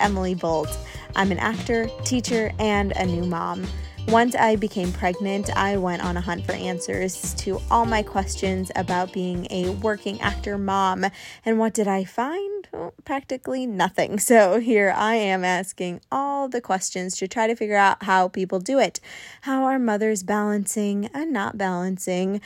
Emily Bolt. I'm an actor, teacher, and a new mom. Once I became pregnant, I went on a hunt for answers to all my questions about being a working actor mom. And what did I find? Practically nothing. So here I am asking all the questions to try to figure out how people do it. How are mothers balancing and not balancing?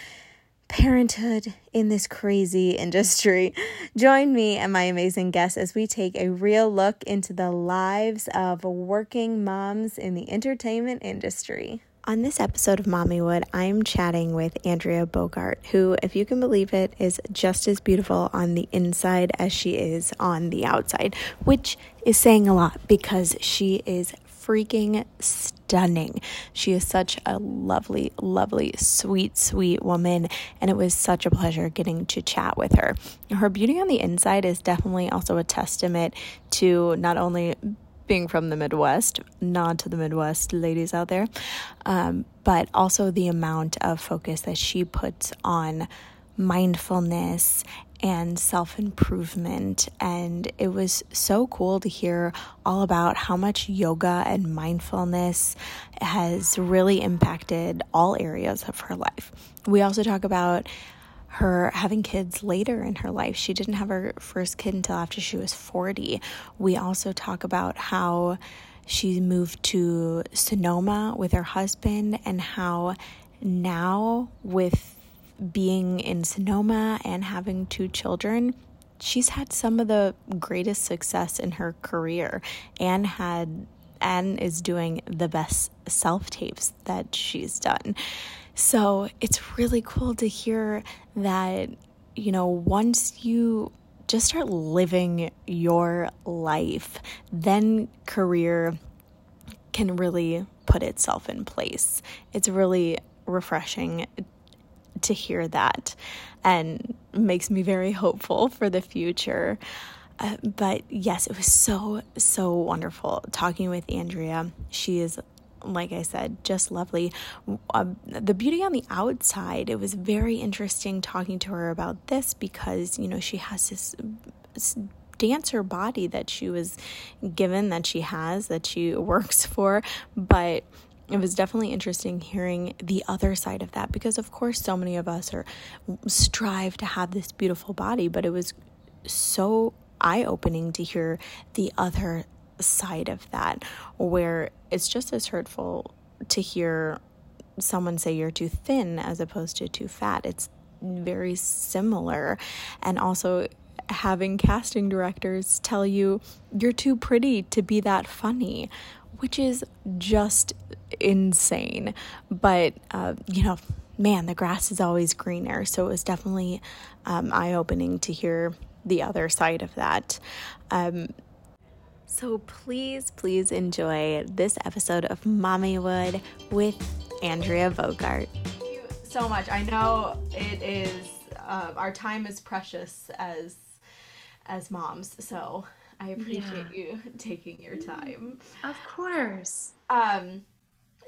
Parenthood in this crazy industry. Join me and my amazing guests as we take a real look into the lives of working moms in the entertainment industry. On this episode of Mommywood, I'm chatting with Andrea Bogart, who, if you can believe it, is just as beautiful on the inside as she is on the outside, which is saying a lot because she is freaking stunning. She is such a lovely, lovely, sweet, sweet woman, and it was such a pleasure getting to chat with her. Her beauty on the inside is definitely also a testament to not only being from the Midwest, nod to the Midwest ladies out there, um, but also the amount of focus that she puts on mindfulness and self improvement. And it was so cool to hear all about how much yoga and mindfulness has really impacted all areas of her life. We also talk about her having kids later in her life. She didn't have her first kid until after she was 40. We also talk about how she moved to Sonoma with her husband and how now with being in Sonoma and having two children, she's had some of the greatest success in her career and had and is doing the best self tapes that she's done. So it's really cool to hear that, you know, once you just start living your life, then career can really put itself in place. It's really refreshing to hear that and makes me very hopeful for the future. Uh, but yes, it was so, so wonderful talking with Andrea. She is, like I said, just lovely. Uh, the beauty on the outside, it was very interesting talking to her about this because, you know, she has this, this dancer body that she was given, that she has, that she works for, but it was definitely interesting hearing the other side of that because of course so many of us are strive to have this beautiful body but it was so eye-opening to hear the other side of that where it's just as hurtful to hear someone say you're too thin as opposed to too fat. It's very similar. And also having casting directors tell you you're too pretty to be that funny which is just insane. But, uh, you know, man, the grass is always greener. So it was definitely um, eye opening to hear the other side of that. Um, so please, please enjoy this episode of Mommywood with Andrea Bogart. Thank you so much. I know it is uh, our time is precious as as moms, so I appreciate yeah. you taking your time. Of course. Um,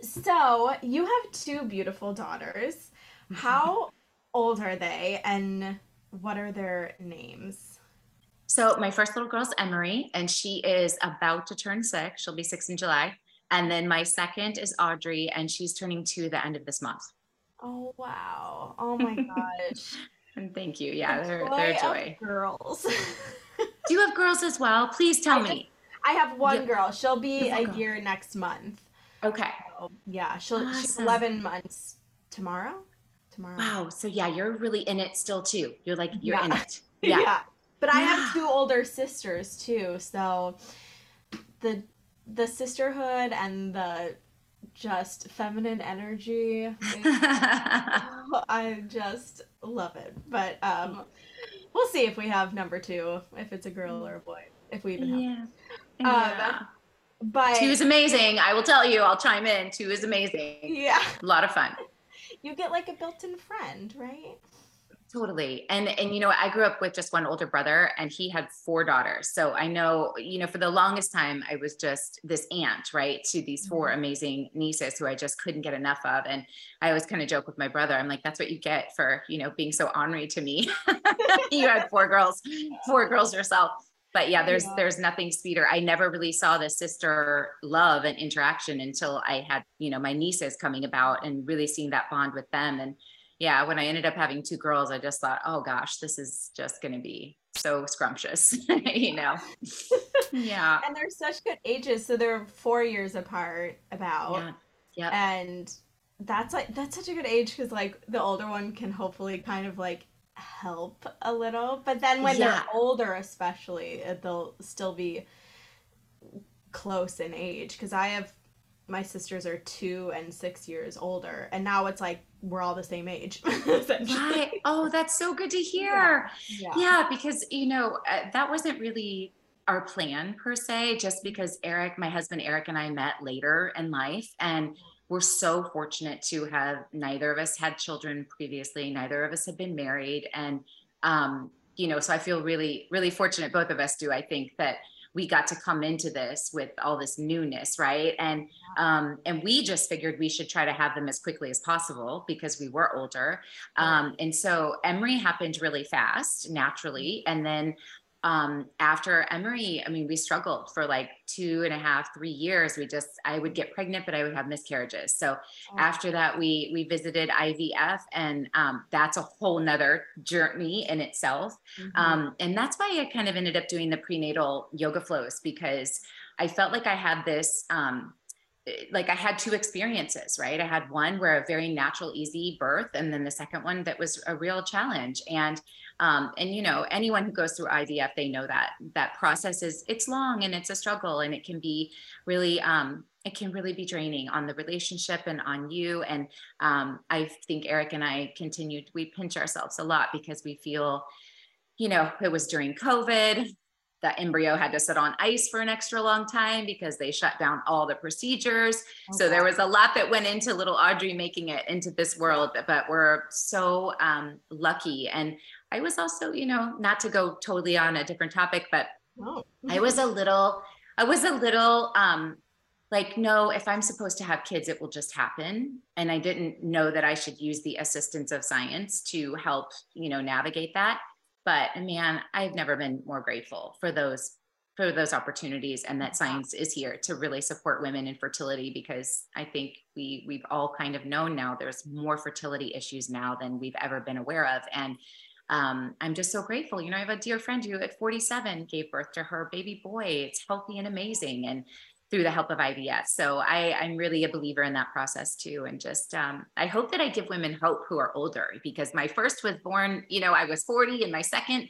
so you have two beautiful daughters. How old are they, and what are their names? So my first little girl's Emery, and she is about to turn six. She'll be six in July. And then my second is Audrey, and she's turning two the end of this month. Oh wow! Oh my gosh! And thank you. Yeah, the they're they're joy. girls. Do you have girls as well? Please tell I me. I have one yeah. girl. She'll be a girl. year next month. Okay. So, yeah, she'll awesome. she's 11 months tomorrow. Tomorrow. Wow. So yeah, you're really in it still too. You're like you're yeah. in it. Yeah. yeah. But I have two older sisters too, so the the sisterhood and the just feminine energy. I just love it. But um we'll see if we have number two, if it's a girl or a boy, if we even yeah. have. Yeah. Um, but two is amazing. I will tell you. I'll chime in. Two is amazing. Yeah, a lot of fun. You get like a built-in friend, right? Totally. And and you know, I grew up with just one older brother and he had four daughters. So I know, you know, for the longest time I was just this aunt, right, to these four mm-hmm. amazing nieces who I just couldn't get enough of. And I always kind of joke with my brother. I'm like, that's what you get for, you know, being so ornery to me. you had four girls, four girls yourself. but yeah there's yeah. there's nothing sweeter i never really saw the sister love and interaction until i had you know my nieces coming about and really seeing that bond with them and yeah when i ended up having two girls i just thought oh gosh this is just going to be so scrumptious you know? Yeah. And they're such good ages so they're four years apart about. Yeah yeah and that's like that's such a good age because like the older one can hopefully kind of like help a little but then when yeah. they're older especially they'll still be close in age because i have my sisters are two and six years older and now it's like we're all the same age right. Oh that's so good to hear. Yeah, yeah. yeah because you know uh, that wasn't really our plan per se just because eric my husband eric and i met later in life and we're so fortunate to have neither of us had children previously neither of us had been married and um, you know so i feel really really fortunate both of us do i think that we got to come into this with all this newness right? And um, and we just figured we should try to have them as quickly as possible because we were older. Um, and so emery happened really fast naturally. And then um, after Emery, I mean, we struggled for like two and a half, three years. We just, I would get pregnant, but I would have miscarriages. So oh. after that, we we visited IVF, and um, that's a whole nother journey in itself. Mm-hmm. Um, and that's why I kind of ended up doing the prenatal yoga flows because I felt like I had this. Um, like I had two experiences, right? I had one where a very natural, easy birth, and then the second one that was a real challenge. And um, and you know, anyone who goes through IVF, they know that that process is it's long and it's a struggle, and it can be really um, it can really be draining on the relationship and on you. And um, I think Eric and I continued we pinch ourselves a lot because we feel, you know, it was during COVID that embryo had to sit on ice for an extra long time because they shut down all the procedures. Okay. So there was a lot that went into little Audrey making it into this world, but we're so um, lucky. And I was also, you know, not to go totally on a different topic, but oh. I was a little, I was a little um, like, no, if I'm supposed to have kids, it will just happen. And I didn't know that I should use the assistance of science to help, you know, navigate that. But man, I've never been more grateful for those for those opportunities and that science is here to really support women in fertility because I think we we've all kind of known now there's more fertility issues now than we've ever been aware of and um, I'm just so grateful. You know, I have a dear friend who at 47 gave birth to her baby boy. It's healthy and amazing. And through the help of IVF. So I, I'm really a believer in that process too. And just, um, I hope that I give women hope who are older because my first was born, you know, I was 40 and my second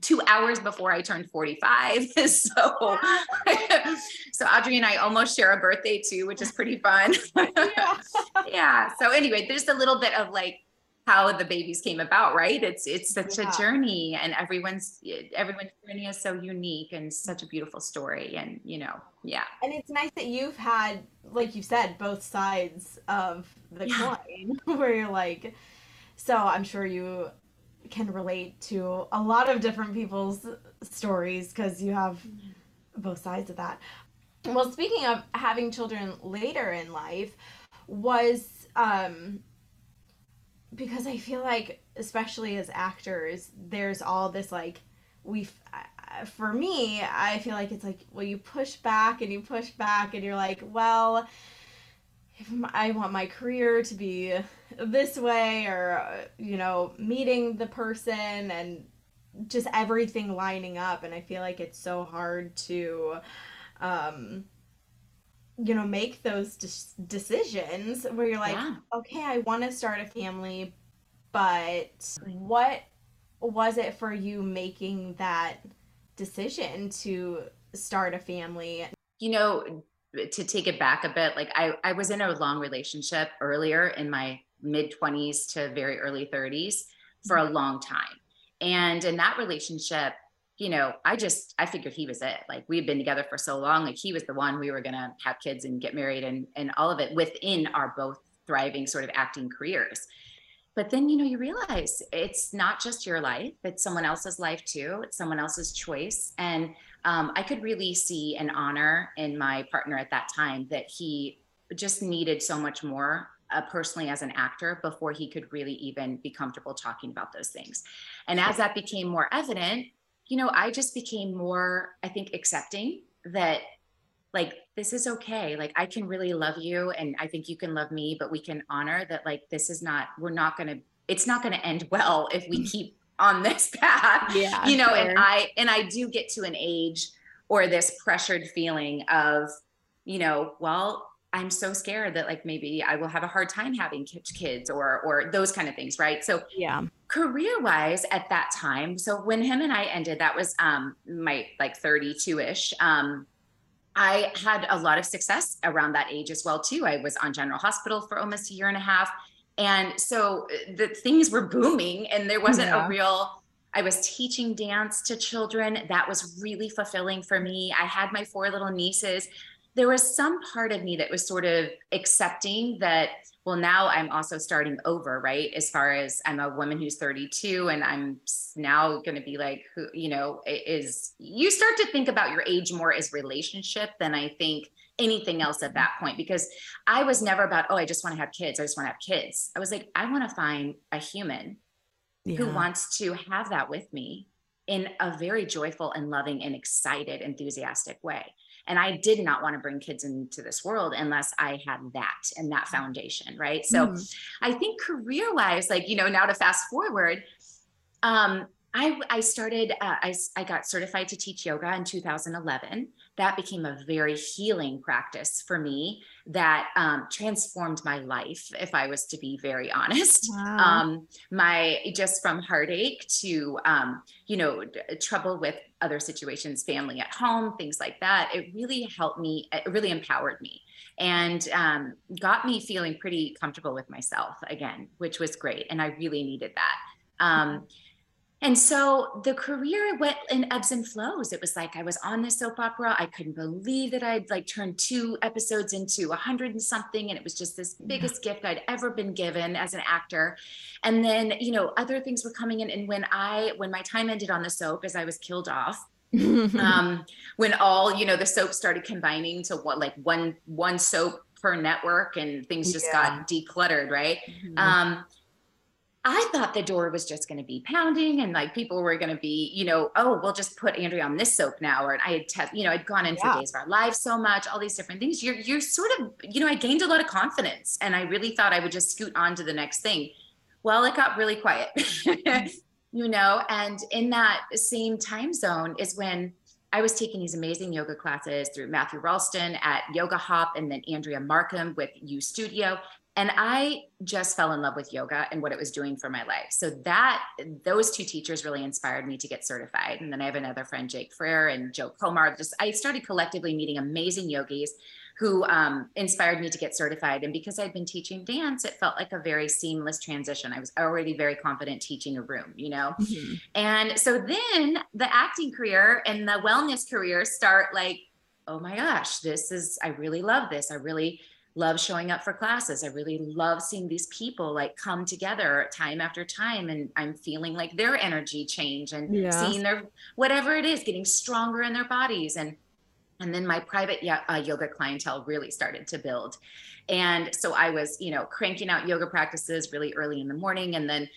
two hours before I turned 45. so, so Audrey and I almost share a birthday too, which is pretty fun. yeah. yeah. So anyway, there's a little bit of like how the babies came about right it's it's such yeah. a journey and everyone's everyone's journey is so unique and such a beautiful story and you know yeah and it's nice that you've had like you said both sides of the yeah. coin where you're like so i'm sure you can relate to a lot of different people's stories because you have both sides of that well speaking of having children later in life was um because I feel like, especially as actors, there's all this like we. For me, I feel like it's like well, you push back and you push back, and you're like, well, if I want my career to be this way, or you know, meeting the person and just everything lining up, and I feel like it's so hard to. Um, you know make those de- decisions where you're like yeah. okay i want to start a family but what was it for you making that decision to start a family you know to take it back a bit like i i was in a long relationship earlier in my mid 20s to very early 30s for a mm-hmm. long time and in that relationship you know, I just I figured he was it. Like we had been together for so long, like he was the one we were gonna have kids and get married and and all of it within our both thriving sort of acting careers. But then you know you realize it's not just your life; it's someone else's life too. It's someone else's choice, and um, I could really see an honor in my partner at that time that he just needed so much more uh, personally as an actor before he could really even be comfortable talking about those things. And as that became more evident, you know, I just became more, I think, accepting that like this is okay like i can really love you and i think you can love me but we can honor that like this is not we're not going to it's not going to end well if we mm. keep on this path yeah you know sure. and i and i do get to an age or this pressured feeling of you know well i'm so scared that like maybe i will have a hard time having kids or or those kind of things right so yeah career wise at that time so when him and i ended that was um my like 32ish um I had a lot of success around that age as well too. I was on General Hospital for almost a year and a half, and so uh, the things were booming, and there wasn't yeah. a real. I was teaching dance to children. That was really fulfilling for me. I had my four little nieces. There was some part of me that was sort of accepting that well now i'm also starting over right? As far as i'm a woman who's 32 and i'm now going to be like who you know is you start to think about your age more as relationship than i think anything else at that point because i was never about oh i just want to have kids i just want to have kids. I was like i want to find a human yeah. who wants to have that with me in a very joyful and loving and excited enthusiastic way and I did not want to bring kids into this world unless I had that and that foundation. Right. So mm. I think career wise, like, you know, now to fast forward, um, I, I started, uh, I, I got certified to teach yoga in 2011. That became a very healing practice for me that um, transformed my life, if I was to be very honest. Wow. Um, my just from heartache to, um, you know, trouble with other situations, family at home, things like that. It really helped me, it really empowered me and um, got me feeling pretty comfortable with myself again, which was great. And I really needed that. Um, and so the career went in ebbs and flows. It was like I was on this soap opera. I couldn't believe that I'd like turned two episodes into a hundred and something. And it was just this biggest gift I'd ever been given as an actor. And then, you know, other things were coming in. And when I, when my time ended on the soap, as I was killed off, um, when all, you know, the soap started combining to what like one, one soap per network and things just yeah. got decluttered. Right. Mm-hmm. Um, I thought the door was just going to be pounding and like people were going to be, you know, oh, we'll just put Andrea on this soap now. Or I had, te- you know, I'd gone in yeah. for Days of Our Lives so much, all these different things. You're, you're sort of, you know, I gained a lot of confidence and I really thought I would just scoot on to the next thing. Well, it got really quiet, mm-hmm. you know, and in that same time zone is when I was taking these amazing yoga classes through Matthew Ralston at Yoga Hop and then Andrea Marcum with U Studio and i just fell in love with yoga and what it was doing for my life. So that those two teachers really inspired me to get certified. And then i have another friend jake frere and joe komar. Just i started collectively meeting amazing yogis who um, inspired me to get certified. And because i'd been teaching dance it felt like a very seamless transition. I was already very confident teaching a room you know? Mm-hmm. and so then the acting career and the wellness career start like oh my gosh this is i really love this. I really love showing up for classes. I really love seeing these people like come together time after time and I'm feeling like their energy change and yeah. seeing their whatever it is getting stronger in their bodies and and then my private uh, yoga clientele really started to build. And so I was, you know, cranking out yoga practices really early in the morning and then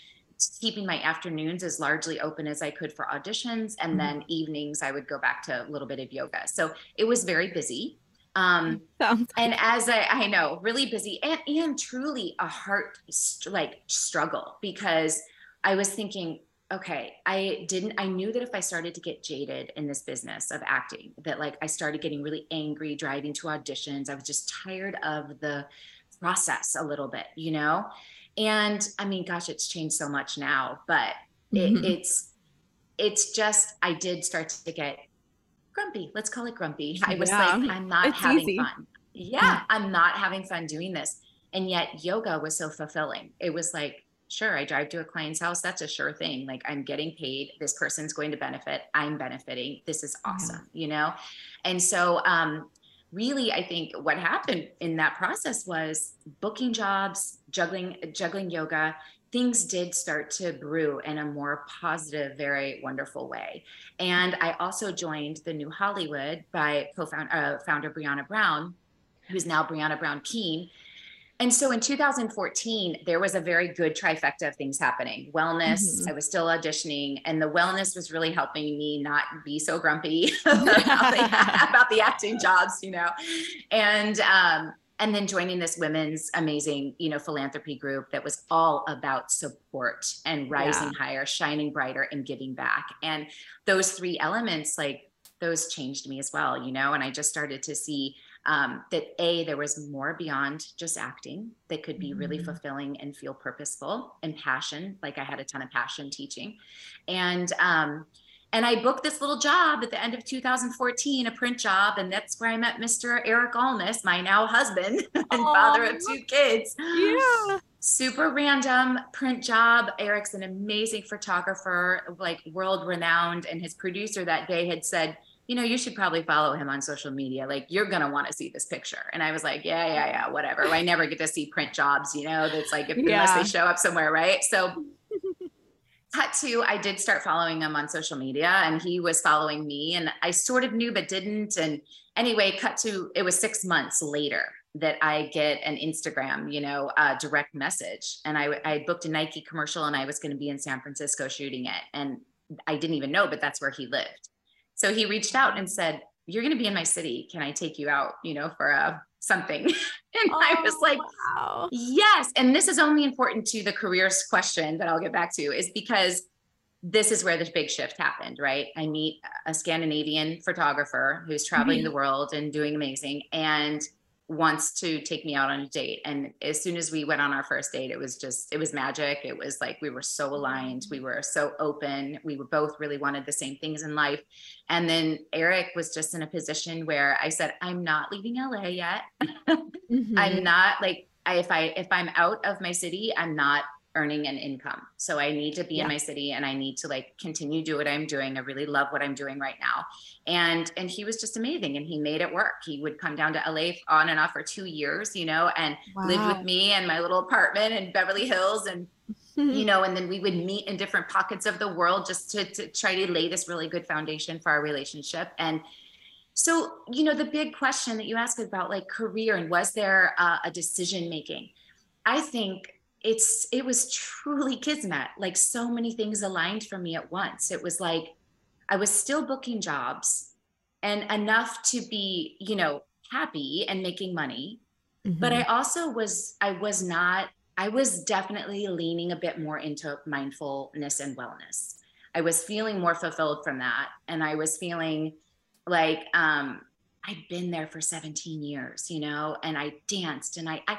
keeping my afternoons as largely open as I could for auditions. And mm-hmm. then evenings, I would go back to a little bit of yoga. So it was very busy. Um, and as I, I know, really busy and, and truly a heart st- like struggle because I was thinking, okay, I didn't, I knew that if I started to get jaded in this business of acting, that like I started getting really angry driving to auditions. I was just tired of the process a little bit, you know? And I mean, gosh, it's changed so much now, but it, mm-hmm. it's, it's just, I did start to get grumpy. Let's call it grumpy. I was yeah. like, I'm not it's having easy. fun. Yeah, I'm not having fun doing this. And yet yoga was so fulfilling. It was like, sure, I drive to a client's house. That's a sure thing. Like I'm getting paid. This person's going to benefit. I'm benefiting. This is awesome, yeah. you know? And so um really I think what happened in that process was booking jobs, juggling juggling yoga, things did start to brew in a more positive, very wonderful way. And I also joined the New Hollywood by co-founder uh, founder Brianna Brown, who's now Brianna Brown Keene. and so in 2014, there was a very good trifecta of things happening. Wellness, mm-hmm. I was still auditioning, and the wellness was really helping me not be so grumpy about, the, about, the, acting jobs, you know. And um, and then joining this women's amazing, you know, philanthropy group that was all about support and rising yeah. higher, shining brighter, and giving back. And those three elements, like those changed me as well, you know. And I just started to see um, that a there was more beyond just acting that could be really mm-hmm. fulfilling and feel purposeful and passion like i had a ton of passion teaching and um, and i booked this little job at the end of 2014 a print job and that's where i met mr eric Almås my now husband and Aww. father of two kids yeah super random print job eric's an amazing photographer like world renowned and his producer that day had said you know, you should probably follow him on social media. Like, you're going to want to see this picture. And I was like, yeah, yeah, yeah, whatever. I never get to see print jobs, you know, that's like, if, yeah. unless they show up somewhere, right? So, cut to, I did start following him on social media and he was following me. And I sort of knew, but didn't. And anyway, cut to, it was six months later that I get an Instagram, you know, direct message. And I, I booked a Nike commercial and I was going to be in San Francisco shooting it. And I didn't even know, but that's where he lived. So he reached out and said, You're going to be in my city. Can I take you out, you know, for a something? and oh, I was oh, like, wow. Yes. And this is only important to the careers question that I'll get back to, is because this is where the big shift happened, right? I meet a Scandinavian photographer who's traveling mm-hmm. the world and doing amazing. And wants to take me out on a date. And as soon as we went on our first date it was just it was magic. It was like we were so aligned. We were so open. We were both really wanted the same things in life. And then eric was just in a position where i said i'm not leaving la yet. Mm-hmm. i'm not like I, if i if i'm out of my city i'm not earning an income. So I need to be yeah. in my city and I need to like continue do what I'm doing. I really love what I'm doing right now. And and he was just amazing and he made it work. He would come down to LA on and off for 2 years, you know, and wow. live with me and my little apartment in Beverly Hills and you know, and then we would meet in different pockets of the world just to, to try to lay this really good foundation for our relationship. And so, you know, the big question that you asked about like career and was there uh, a decision making? I think it's it was truly kismet like so many things aligned for me at once. It was like i was still booking jobs and enough to be you know happy and making money mm-hmm. but i also was i was not i was definitely leaning a bit more into mindfulness and wellness. I was feeling more fulfilled from that. And i was feeling like um i'd been there for 17 years you know and i danced and i i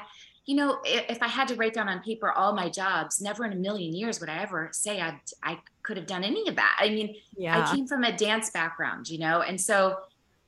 you know, if I had to write down on paper all my jobs, never in a million years would I ever say I I could have done any of that. I mean, yeah. I came from a dance background, you know, and so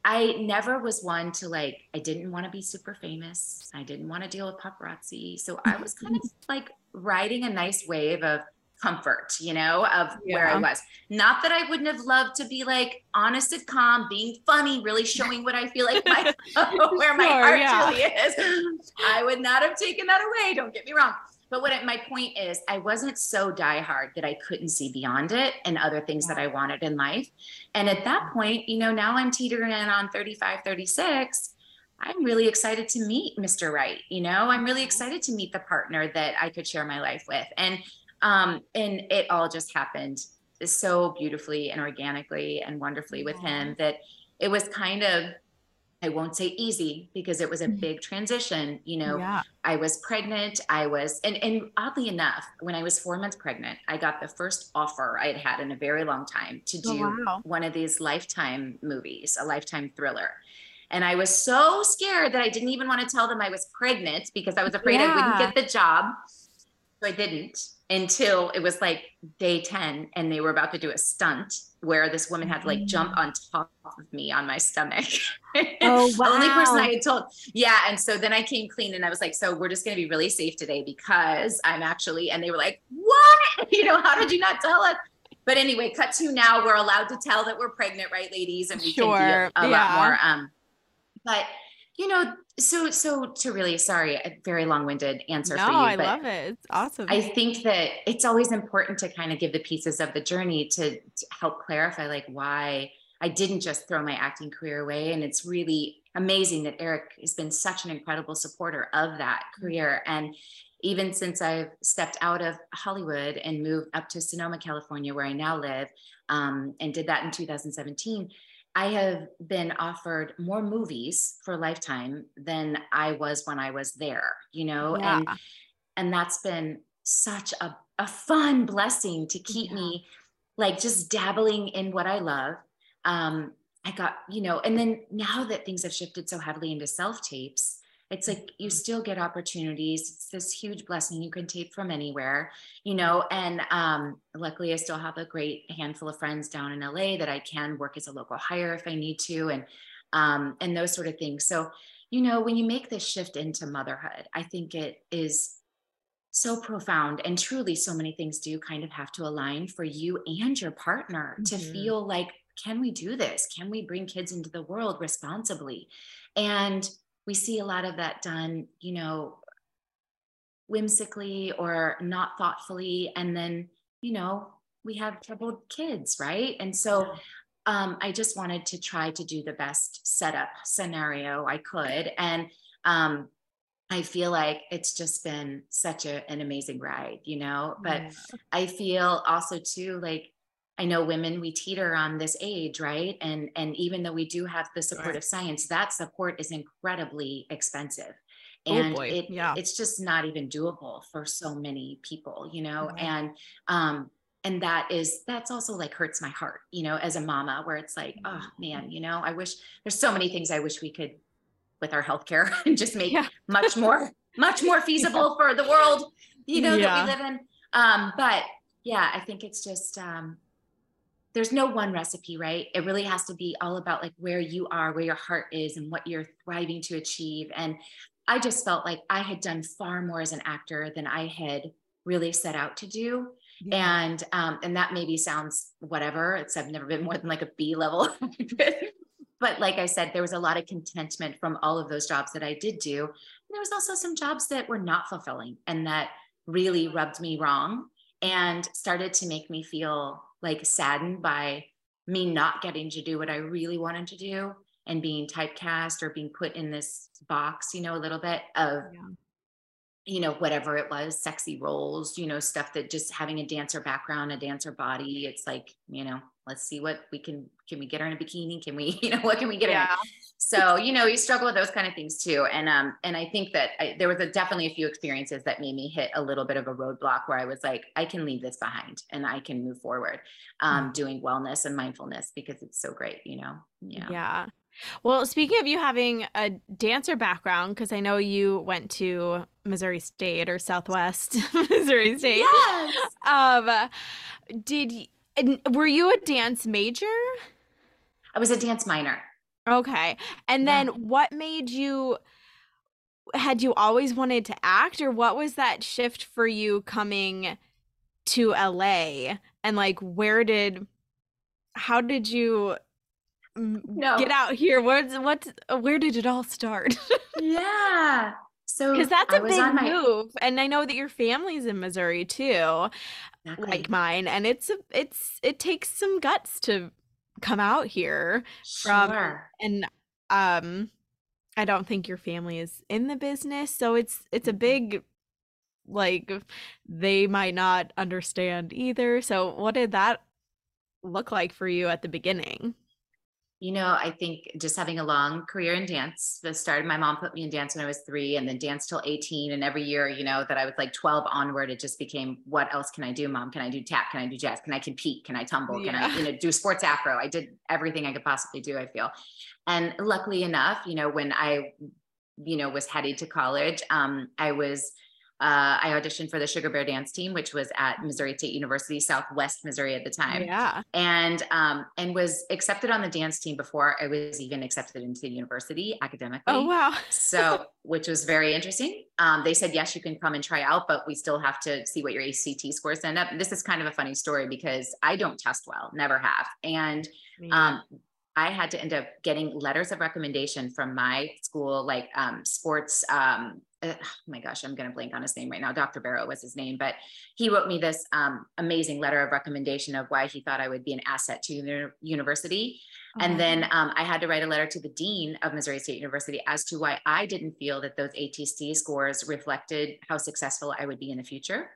I never was one to like. I didn't want to be super famous. I didn't want to deal with paparazzi. So I was kind of like riding a nice wave of comfort, you know, of yeah. where I was. Not that I wouldn't have loved to be like honest and calm, being funny, really showing what I feel like my where my sure, heart yeah. really is. I would not have taken that away. Don't get me wrong. But what it, my point is, I wasn't so diehard that I couldn't see beyond it and other things yeah. that I wanted in life. And at that point, you know, now I'm teetering in on 35, 36. I'm really excited to meet Mr. Right. You know, I'm really mm-hmm. excited to meet the partner that I could share my life with. And um, and it all just happened so beautifully and organically and wonderfully with him that it was kind of I won't say easy because it was a mm-hmm. big transition. You know, yeah. I was pregnant. I was, and, and oddly enough, when I was four months pregnant, I got the first offer I had had in a very long time to oh, do oh, wow. one of these lifetime movies, a lifetime thriller. And I was so scared that I didn't even want to tell them I was pregnant because I was afraid yeah. I wouldn't get the job. So I didn't until it was like day 10 and they were about to do a stunt where this woman had to like jump on top of me on my stomach. Oh, wow. The only person I had told. Yeah. And so then I came clean and I was like, so we're just going to be really safe today because I'm actually, and they were like, what? You know, how did you not tell us? But anyway, cut to now we're allowed to tell that we're pregnant, right, ladies? And we sure. can a, a yeah. lot more. Um, but you know, so so to really sorry, a very long-winded answer no, for you. I love it. It's awesome. I think that it's always important to kind of give the pieces of the journey to, to help clarify like why I didn't just throw my acting career away. And it's really amazing that Eric has been such an incredible supporter of that mm-hmm. career. And even since I've stepped out of Hollywood and moved up to Sonoma, California, where I now live, um, and did that in 2017, I have been offered more movies for Lifetime than I was when I was there, you know, yeah. and and that's been such a, a fun blessing to keep yeah. me like just dabbling in what I love. Um, I got, you know, and then now that things have shifted so heavily into self tapes, it's like you mm-hmm. still get opportunities. It's this huge blessing. You can tape from anywhere, you know. And um, luckily, I still have a great handful of friends down in LA that I can work as a local hire if I need to, and um, and those sort of things. So, you know, when you make this shift into motherhood, I think it is so profound and truly so many things do kind of have to align for you and your partner mm-hmm. to feel like can we do this can we bring kids into the world responsibly and we see a lot of that done you know whimsically or not thoughtfully and then you know we have troubled kids right and so um, i just wanted to try to do the best setup scenario i could and um, I feel like it's just been such a, an amazing ride, you know. But yeah. I feel also too like I know women we teeter on this age, right? And and even though we do have the support right. of science, that support is incredibly expensive. Oh, and oh it, yeah. it's just not even doable for so many people, you know. Mm-hmm. And um and that is that's also like hurts my heart, you know, as a mama, where it's like, oh man, you know, I wish there's so many things I wish we could with our healthcare and just make yeah. much more much more feasible yeah. for the world you know yeah. that we live in um, but yeah i think it's just um, there's no one recipe right? It really has to be all about like where you are where your heart is and what you're thriving to achieve. And i just felt like i had done far more as an actor than i had really set out to do. Yeah. and um, and that maybe sounds whatever. It's i've never been more than like a b level. But like I said, there was a lot of contentment from all of those jobs that I did do. And there was also some jobs that were not fulfilling and that really rubbed me wrong and started to make me feel like saddened by me not getting to do what I really wanted to do and being typecast or being put in this box, you know, a little bit of, yeah. You know, whatever it was, sexy roles, you know, stuff that just having a dancer background, a dancer body, it's like, you know, let's see what we can can we get her in a bikini can we you know what can we get yeah. her in? so you know you struggle with those kind of things too and um and i think that I, there was a, definitely a few experiences that made me hit a little bit of a roadblock where i was like i can leave this behind and i can move forward um mm-hmm. doing wellness and mindfulness because it's so great you know yeah yeah well, speaking of you having a dancer background, because I know you went to Missouri State or Southwest Missouri State. Yes. Um, did were you a dance major? I was a dance minor. Okay. And then yeah. what made you had you always wanted to act or what was that shift for you coming to LA and like where did how did you no. get out here What's what where did it all start yeah so because that's a big my... move and i know that your family's in missouri too exactly. like mine and it's a, it's it takes some guts to come out here from sure. and um I don't think your family is in the business so it's it's a mm-hmm. big like they might not understand either so what did that look like for you at the beginning you know, I think just having a long career in dance, the started, my mom put me in dance when I was three and then dance till 18. And every year, you know, that I was like 12 onward, it just became, what else can I do, mom? Can I do tap? Can I do jazz? Can I compete? Can I tumble? Can I, you know, do sports acro? I did everything I could possibly do, I feel. And luckily enough, you know, when I, you know, was headed to college, um, I was, uh, I auditioned for the Sugar Bear dance team, which was at Missouri State University, Southwest Missouri at the time. Yeah. And um, and was accepted on the dance team before I was even accepted into the university academically. Oh wow. so which was very interesting. Um, they said, yes, you can come and try out, but we still have to see what your ACT scores end up. This is kind of a funny story because I don't test well, never have. And um, I had to end up getting letters of recommendation from my school, like um, sports um, uh, oh my gosh, I'm going to blank on his name right now. Dr. Barrow was his name, but he wrote me this um, amazing letter of recommendation of why he thought I would be an asset to the university. And then um, I had to write a letter to the dean of Missouri State University as to why I didn't feel that those ATC scores reflected how successful I would be in the future,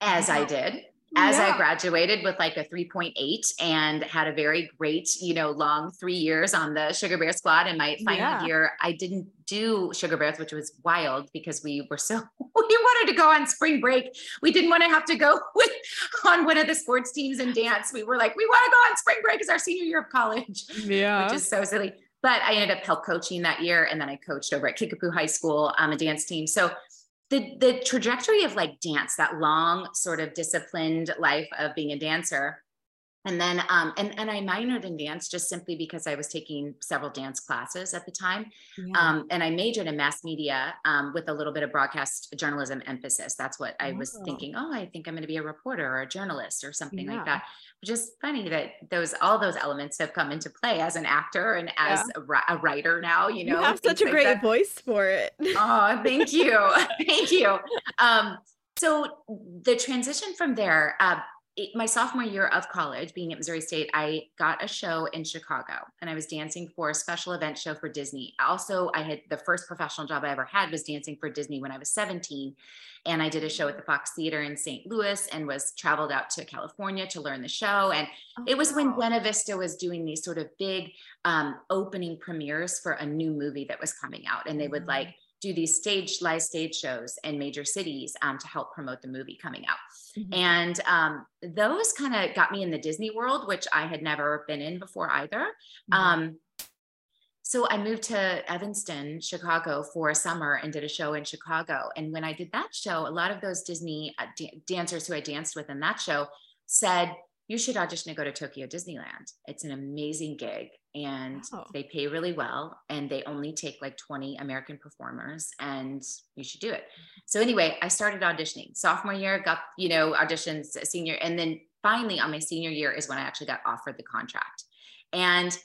as I did as yeah. I graduated with like a 3.8 and had a very great, you know, long three years on the Sugar Bear squad. In my final yeah. year, I didn't do Sugar Bears, which was wild because we were so, we wanted to go on spring break. We didn't want to have to go with, on one of the sports teams and dance. We were like, we want to go on spring break as our senior year of college. Yeah. Which is so silly. But I ended up help coaching that year. And then I coached over at Kickapoo High School, um, a dance team. So the the trajectory of like dance that long sort of disciplined life of being a dancer and then um, and and I minored in dance just simply because I was taking several dance classes at the time, yeah. um, and I majored in mass media um, with a little bit of broadcast journalism emphasis. That's what I was oh. thinking. Oh, I think I'm going to be a reporter or a journalist or something yeah. like that. Which is funny that those all those elements have come into play as an actor and as yeah. a, a, writer now. You know, you have such a like great that. voice for it. Oh, thank you, thank you. Um, so the transition from there. Uh, my sophomore year of college, being at Missouri State, I got a show in Chicago and I was dancing for a special event show for Disney. Also, I had the first professional job I ever had was dancing for Disney when I was 17. And I did a show at the Fox Theater in St. Louis and was traveled out to California to learn the show. And oh, it was wow. when Buena Vista was doing these sort of big um, opening premieres for a new movie that was coming out. And they would like do these stage live stage shows in major cities um, to help promote the movie coming out mm-hmm. and um, those kind of got me in the disney world which i had never been in before either mm-hmm. um, so i moved to evanston chicago for a summer and did a show in chicago and when i did that show a lot of those disney uh, d- dancers who i danced with in that show said you should audition to go to Tokyo Disneyland. It's an amazing gig and oh. they pay really well and they only take like 20 American performers and you should do it. So anyway, I started auditioning. Sophomore year got, you know, auditions senior and then finally on my senior year is when I actually got offered the contract. And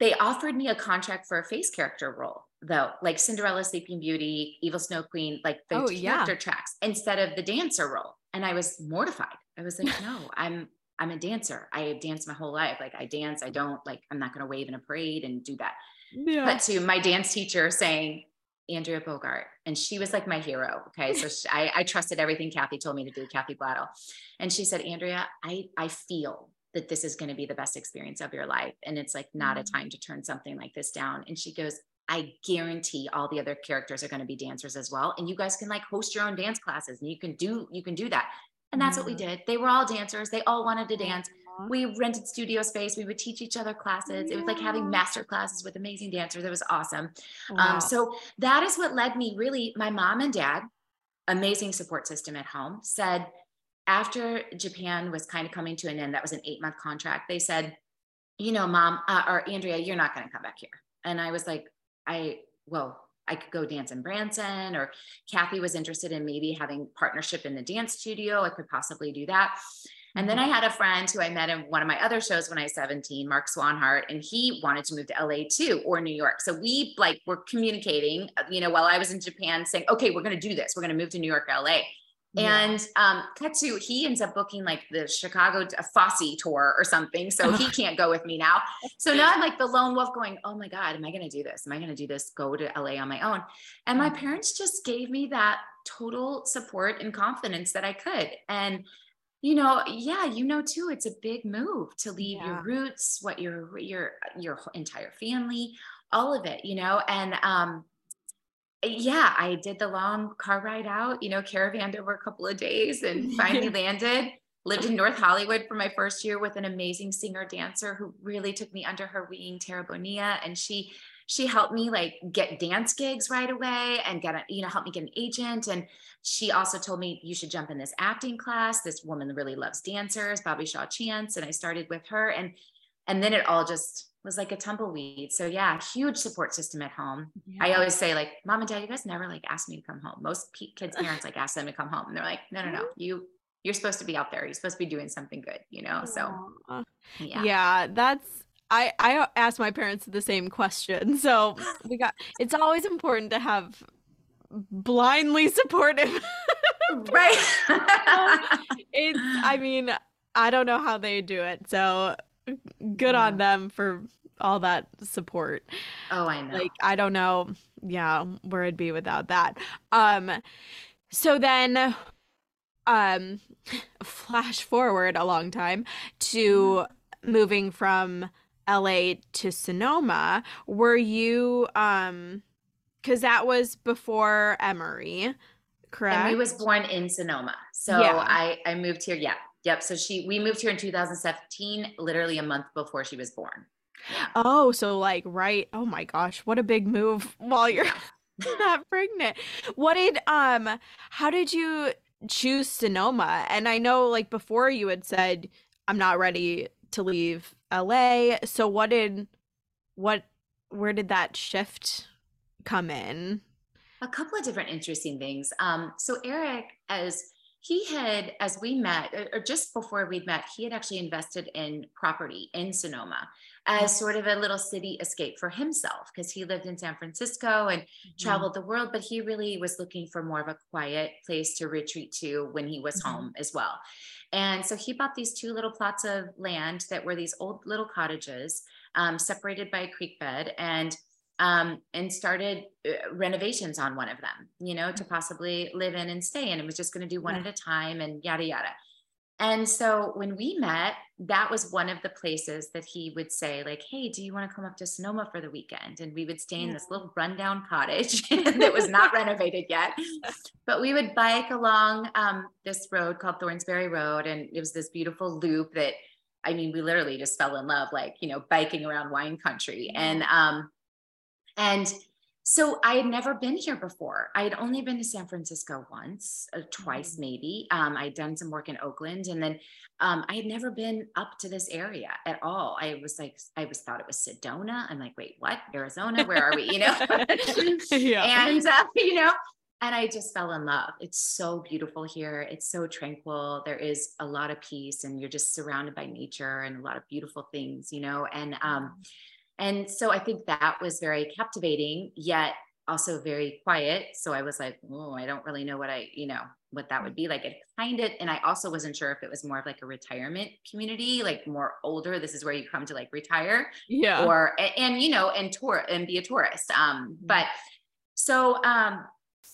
they offered me a contract for a face character role though, like Cinderella, Sleeping Beauty, Evil Snow Queen, like the oh, character yeah. tracks instead of the dancer role. And I was mortified. I was like, no, I'm I'm a dancer. I have danced my whole life. Like I dance, I don't like, I'm not going to wave in a parade and do that. Yeah. But to my dance teacher saying, Andrea Bogart, and she was like my hero. Okay. So she, I, I trusted everything Kathy told me to do, Kathy Blattle. And she said, Andrea, I, I feel that this is going to be the best experience of your life. And it's like not a mm. time to turn something like this down. And she goes, I guarantee all the other characters are going to be dancers as well. And you guys can like host your own dance classes and you can do, you can do that. And that's what we mm-hmm. did. They were all dancers. They all wanted to dance. We rented studio space. We would teach each other classes. It was like having master classes with amazing dancers. It was awesome. Um, wow. Um, so that is what led me really, my mom and dad, amazing support system at home, said after Japan was kind of coming to an end, that was an eight month contract. They said, you know, mom uh, or Andrea, you're not going to come back here. And I was like, I, well, I could go dance in Branson, or Kathy was interested in maybe having partnership in the dance studio. I could possibly do that. And then I mm-hmm. had a friend who I met in one of my other shows when I was 17, Mark Swanhart, and he wanted to move to LA too, or New York. So we like were communicating, you know, while I was in Japan saying, okay, we're going to do this. We're going to move to New York, LA. And um, Katsu, he ends up booking like the Chicago Fosse tour or something. So he can't go with me now. So now I'm like the lone wolf going, oh my God, am I going to do this? Am I going to do this? Go to LA on my own. And my mm. parents just gave me that total support and confidence that I could. And you know, yeah, you know too, it's a big move to leave yeah. your roots, what your your your entire family, all of it, you know. And um, yeah, I did the long car ride out, you know, caravanned over a couple of days and finally landed. Lived in North Hollywood for my first year with an amazing singer dancer who really took me under her wing, Tara Bonilla. And she she helped me like get dance gigs right away and get a, you know, help me get an agent. And she also told me you should jump in this acting class. This woman really loves dancers, Bobby Shaw Chance. And I started with her. And and then it all just was like a tumbleweed. So yeah, huge support system at home. Yeah. I always say like, mom and dad, you guys never like ask me to come home. Most p- kids' parents like ask them to come home, and they're like, no, no, no, you you're supposed to be out there. You're supposed to be doing something good, you know. So yeah, yeah, that's. I I asked my parents the same question. So we got. it's always important to have blindly supportive. right. it's I mean, I don't know how they do it. So good yeah. on them for all that support. Oh, I know. Like I don't know, yeah, where it'd be without that. Um so then um flash forward a long time to moving from LA to Sonoma. Were you um cuz that was before Emery, correct? Emery was born in Sonoma. So yeah. I I moved here, yeah. Yep. So she we moved here in 2017, literally a month before she was born. Yeah. Oh, so like right. Oh my gosh, what a big move while you're not pregnant. What did um how did you choose Sonoma? And I know like before you had said I'm not ready to leave LA. So what did what where did that shift come in? A couple of different interesting things. Um so Eric as he had, as we met, or just before we'd met, he had actually invested in property in Sonoma as sort of a little city escape for himself because he lived in San Francisco and mm-hmm. traveled the world, but he really was looking for more of a quiet place to retreat to when he was mm-hmm. home as well. And so he bought these two little plots of land that were these old little cottages um, separated by a creek bed. And um, and started uh, renovations on one of them, you know, to possibly live in and stay in. It was just going to do one yeah. at a time and yada, yada. And so when we met, that was one of the places that he would say, like, hey, do you want to come up to Sonoma for the weekend? And we would stay in this little rundown cottage that was not renovated yet. But we would bike along um, this road called Thornsberry Road. And it was this beautiful loop that, I mean, we literally just fell in love, like, you know, biking around wine country. And um, and so I had never been here before. I had only been to San Francisco once, or uh, twice mm-hmm. maybe. Um, I'd done some work in Oakland, and then um, I had never been up to this area at all. I was like, I was thought it was Sedona. I'm like, wait, what? Arizona? Where are we? You know? yeah. And uh, you know, and I just fell in love. It's so beautiful here. It's so tranquil. There is a lot of peace, and you're just surrounded by nature and a lot of beautiful things. You know, and um, mm-hmm and so I think that was very captivating, yet also very quiet. So I was like, oh, I don't really know what I, you know, what that would be like. It kind of, and I also wasn't sure if it was more of like a retirement community, like more older. This is where you come to like retire, yeah, or and, and you know, and tour and be a tourist. Um, but so um,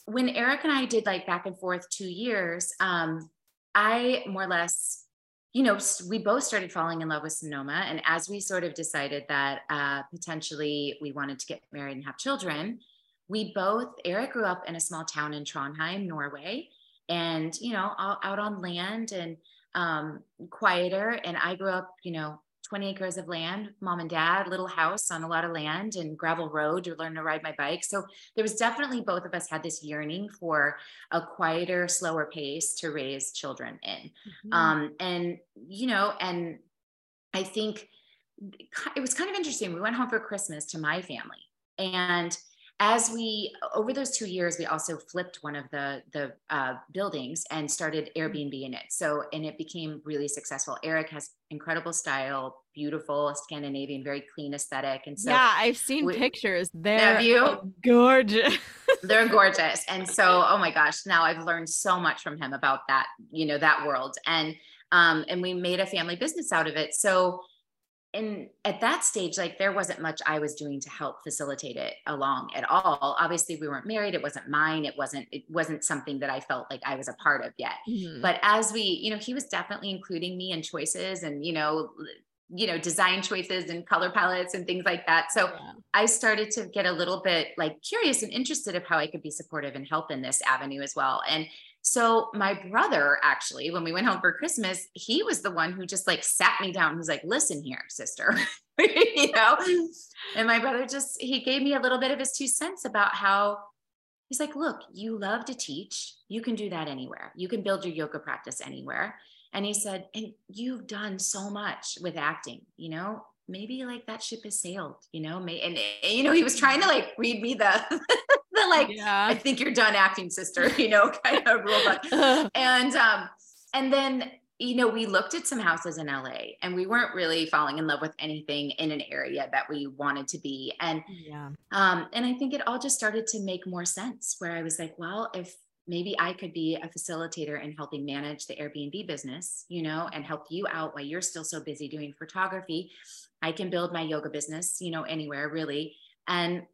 when Eric and I did like back and forth two years, um, I more or less you know, we both started falling in love with Sonoma. And as we sort of decided that uh, potentially we wanted to get married and have children, we both, Eric grew up in a small town in Trondheim, Norway, and, you know, out on land and um, quieter. And I grew up, you know, 20 acres of land, mom and dad, little house on a lot of land and gravel road to learn to ride my bike. So there was definitely both of us had this yearning for a quieter, slower pace to raise children in. Mm-hmm. Um, and, you know, and I think it was kind of interesting. We went home for Christmas to my family and as we over those two years we also flipped one of the the uh, buildings and started airbnb in it. So and it became really successful. Eric has incredible style beautiful scandinavian very clean aesthetic. And so yeah i've seen we, pictures. They're you? gorgeous. They're gorgeous. And so oh my gosh now i've learned so much from him about that you know that world. And um and we made a family business out of it. So and at that stage like there wasn't much i was doing to help facilitate it along at all. Obviously we weren't married. It wasn't mine. It wasn't it wasn't something that i felt like i was a part of yet. Mm-hmm. but as we you know he was definitely including me in choices and you know you know design choices and color palettes and things like that. So yeah. i started to get a little bit like curious and interested of how i could be supportive and help in this avenue as well. And so my brother actually, when we went home for Christmas, he was the one who just like sat me down. He's like, listen here, sister, you know? And my brother just, he gave me a little bit of his two cents about how he's like, look, you love to teach. You can do that anywhere. You can build your yoga practice anywhere. And he said, and you've done so much with acting, you know, maybe like that ship has sailed, you know, and, and you know, he was trying to like read me the, the like, yeah. I think you're done acting sister, you know, kind of rule book. and, um, and then you know, we looked at some houses in LA and we weren't really falling in love with anything in an area that we wanted to be. And yeah. Um, and I think it all just started to make more sense where I was like, well, if maybe I could be a facilitator in helping manage the Airbnb business, you know, and help you out while you're still so busy doing photography. I can build my yoga business, you know, anywhere really. And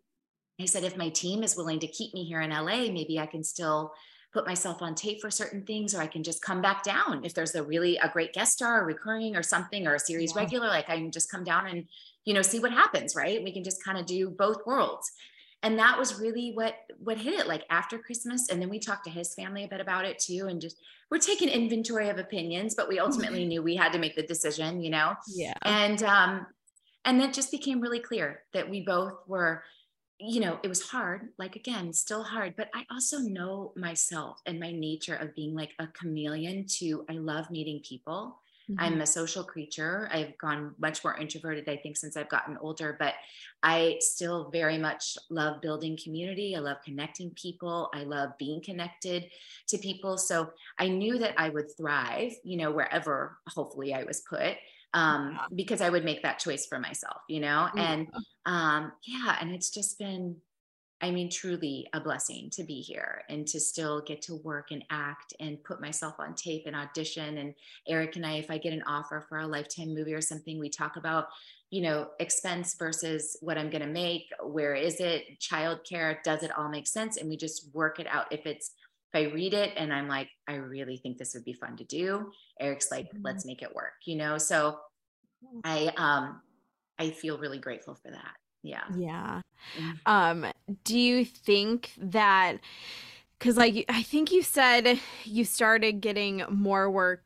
I said, if my team is willing to keep me here in LA, maybe I can still put myself on tape for certain things or i can just come back down if there's a really a great guest star or recurring or something or a series yeah. regular like i can just come down and you know see what happens right? We can just kind of do both worlds. And that was really what what hit it like after christmas and then we talked to his family a bit about it too and just we're taking inventory of opinions but we ultimately knew we had to make the decision you know? Yeah. And um and then just became really clear that we both were you know, it was hard, like again, still hard, but I also know myself and my nature of being like a chameleon to I love meeting people. Mm-hmm. I'm a social creature. I've gone much more introverted, I think, since I've gotten older, but I still very much love building community. I love connecting people. I love being connected to people. So I knew that I would thrive, you know, wherever hopefully I was put um, yeah. because I would make that choice for myself, you know? Yeah. And um, yeah, and it's just been, I mean, truly a blessing to be here and to still get to work and act and put myself on tape and audition. And Eric and I, if I get an offer for a lifetime movie or something, we talk about, you know, expense versus what I'm going to make. Where is it? Childcare? Does it all make sense? And we just work it out. If it's if I read it and I'm like, I really think this would be fun to do, Eric's like, mm-hmm. let's make it work, you know? So I, um, I feel really grateful for that. Yeah. Yeah. Mm-hmm. Um, do you think that, cause like, I think you said you started getting more work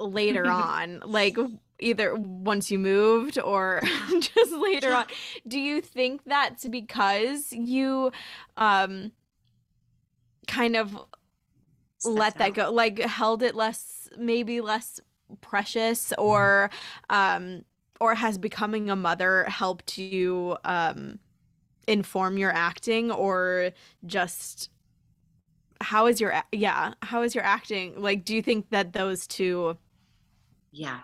later on, like either once you moved or just later on. Do you think that's because you, um, kind of let that go like held it less maybe less precious or um or has becoming a mother helped you um inform your acting or just how is your yeah how is your acting? Like do you think that those two yeah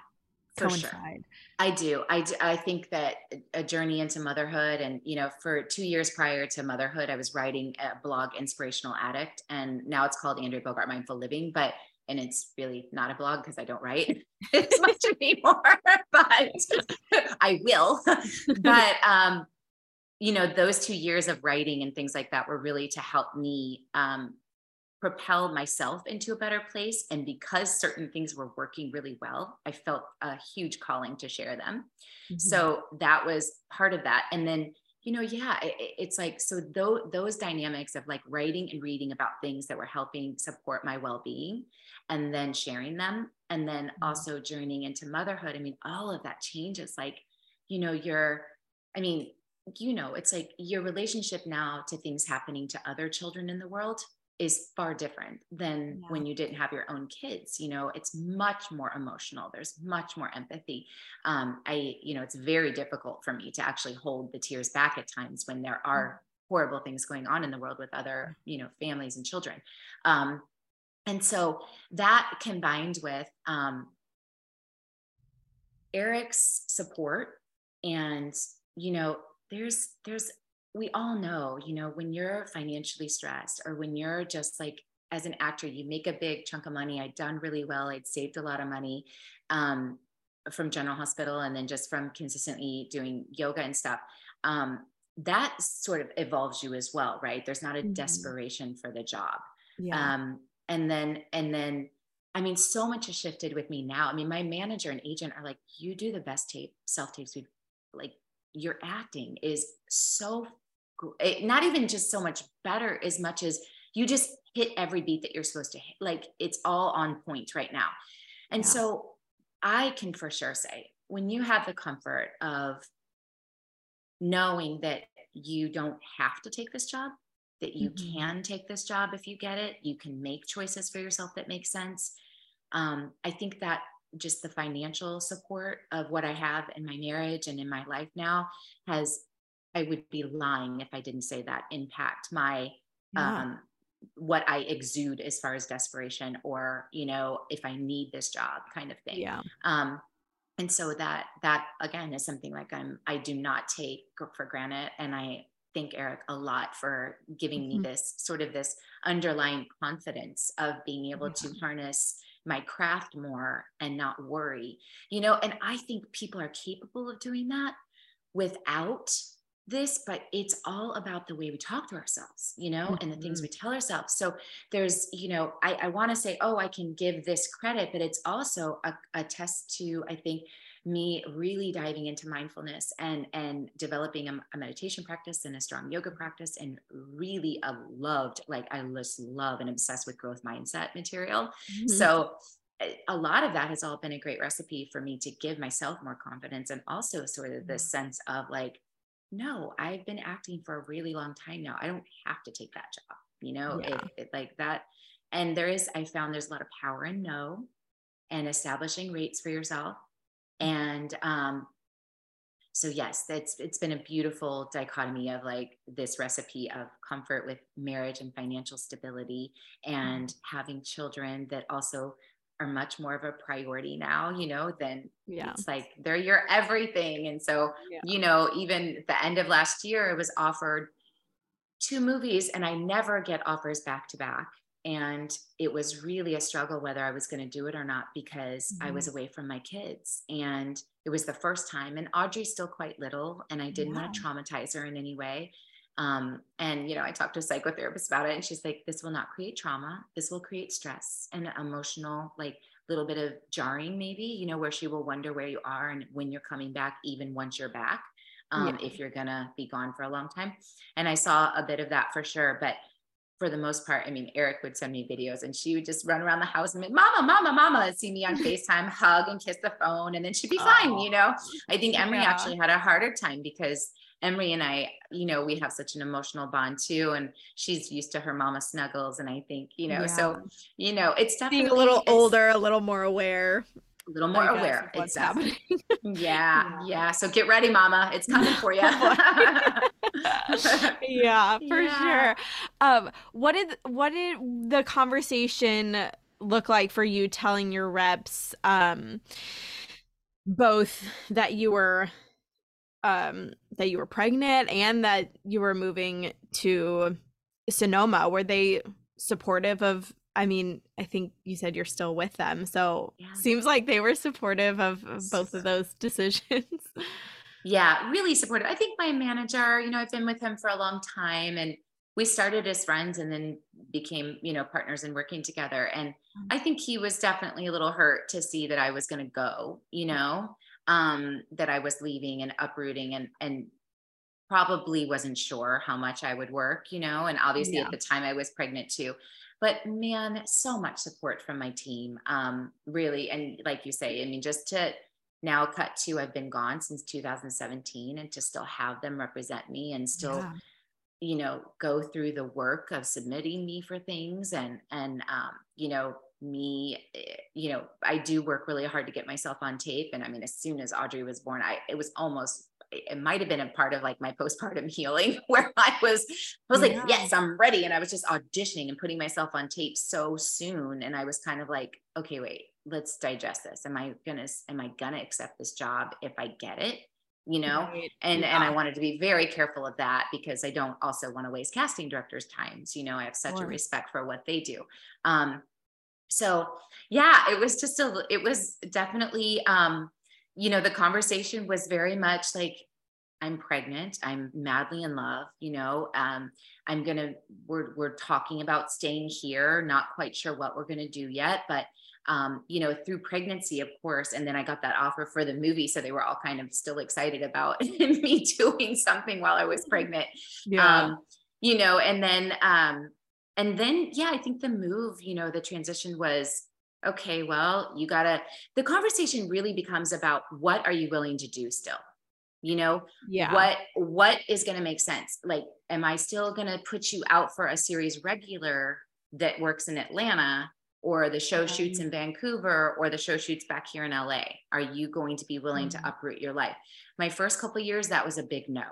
for coincide? sure I do. I, do. I think that a journey into motherhood, and you know, for two years prior to motherhood, I was writing a blog, Inspirational Addict, and now it's called Andrea Bogart Mindful Living. But and it's really not a blog because I don't write as much anymore. but I will. but um, you know, those two years of writing and things like that were really to help me um, propel myself into a better place. And because certain things were working really well, I felt a huge calling to share them. Mm-hmm. So that was part of that. And then, you know, yeah, it, it's like, so th- those dynamics of like writing and reading about things that were helping support my well being and then sharing them. And then mm-hmm. also journeying into motherhood. I mean, all of that changes. Like, you know, you're, I mean, you know, it's like your relationship now to things happening to other children in the world is far different than yeah. when you didn't have your own kids you know? It's much more emotional. There's much more empathy. Um, i you know it's very difficult for me to actually hold the tears back at times when there are horrible things going on in the world with other you know families and children. Um, and so that combined with um, eric's support and you know there's there's we all know, you know, when you're financially stressed or when you're just like, as an actor, you make a big chunk of money. I'd done really well. I'd saved a lot of money um, from General Hospital and then just from consistently doing yoga and stuff. Um, that sort of evolves you as well, right? There's not a mm-hmm. desperation for the job. Yeah. Um, and then, and then, I mean, so much has shifted with me now. I mean, my manager and agent are like, you do the best tape, self tapes we've like your acting is so it, not even just so much better as much as you just hit every beat that you're supposed to hit. Like it's all on point right now. And yeah. so I can for sure say when you have the comfort of knowing that you don't have to take this job, that you mm-hmm. can take this job if you get it, you can make choices for yourself that make sense. Um, I think that just the financial support of what I have in my marriage and in my life now has I would be lying if I didn't say that impact my yeah. um, what I exude as far as desperation or, you know, if I need this job kind of thing. Yeah. Um, and so that that again is something like I'm I do not take for granted. And I thank Eric a lot for giving mm-hmm. me this sort of this underlying confidence of being able yeah. to harness my craft more and not worry. You know, and I think people are capable of doing that without this, but it's all about the way we talk to ourselves, you know, and the things we mm-hmm. tell ourselves. So there's, you know, I, I want to say, oh, I can give this credit, but it's also a, a test to, I think, me really diving into mindfulness and and developing a, a, meditation practice and a strong yoga practice and really a loved like i just love and obsessed with growth mindset material mm-hmm. so a lot of that has all been a great recipe for me to give myself more confidence and also sort of this mm-hmm. sense of like no, I've been acting for a really long time now. I don't have to take that job, you know, yeah. it, it, like that. And there is, I found there's a lot of power in no and establishing rates for yourself. And um, so yes, that's it's been a beautiful dichotomy of like this recipe of comfort with marriage and financial stability and mm-hmm. having children that also are much more of a priority now, you know, than yeah. it's like they're your everything. And so, yeah. you know, even the end of last year, it was offered two movies and I never get offers back to back. And it was really a struggle whether I was going to do it or not because mm-hmm. I was mm-hmm. away from my kids. And it was the first time. And Audrey's still quite little, and I didn't yeah. want to traumatize her in any way. Um, and you know, I talked to a psychotherapist about it, and she's like, "This will not create trauma. This will create stress and emotional, like little bit of jarring, maybe. You know, where she will wonder where you are and when you're coming back, even once you're back, um, yeah. if you're gonna be gone for a long time." And I saw a bit of that for sure, but for the most part, I mean, Eric would send me videos and she would just run around the house and be, mama, mama, mama, and see me on FaceTime, hug and kiss the phone, and then she'd be oh, fine, you know. I think Emery yeah. actually had a harder time because Emery and I, you know, we have such an emotional bond too. And she's used to her mama snuggles. And I think, you know, yeah. so, you know, it's definitely being a little older, a little more aware. A little more aware. Exactly. yeah, yeah, yeah. So get ready, mama. It's coming for you. yeah, for yeah. sure. Um, what did what did the conversation look like for you telling your reps um both that you were um that you were pregnant and that you were moving to Sonoma were they supportive of I mean I think you said you're still with them so yeah. seems like they were supportive of, of both of those decisions yeah really supportive I think my manager you know I've been with him for a long time and we started as friends and then became you know partners and working together and mm. I think he was definitely a little hurt to see that I was going to go you know um, that I was leaving and uprooting and and probably wasn't sure how much I would work, you know, and obviously yeah. at the time I was pregnant too. But man, so much support from my team. Um, really, and like you say, I mean, just to now cut to I've been gone since 2017 and to still have them represent me and still yeah. you know go through the work of submitting me for things and and um, you know me eh, you know i do work really hard to get myself on tape. And i mean as soon as audrey was born i it was almost it might have been a part of like my postpartum healing where i was i was like yes i'm ready. And i was just auditioning and putting myself on tape so soon. And i was kind of like okay wait let's digest this. Am i gonna am i gonna accept this job if i get it you know? Right. and yeah. and i wanted to be very careful of that because i don't also want to waste casting directors times you know? I have such a respect for what they do. Um so yeah it was just a it was definitely um you know the conversation was very much like i'm pregnant. I'm madly in love you know? Um i'm gonna we're we're talking about staying here not quite sure what we're gonna do yet but um, you know, through pregnancy, of course. And then I got that offer for the movie. So they were all kind of still excited about me doing something while I was pregnant. Yeah. Um, you know, and then um, and then yeah i think the move you know the transition was okay well you gotta the conversation really becomes about what are you willing to do still you know yeah what what is going to make sense like am i still going to put you out for a series regular that works in atlanta or the show shoots in vancouver or the show shoots back here in la are you going to be willing mm-hmm. to uproot your life my first couple years that was a big no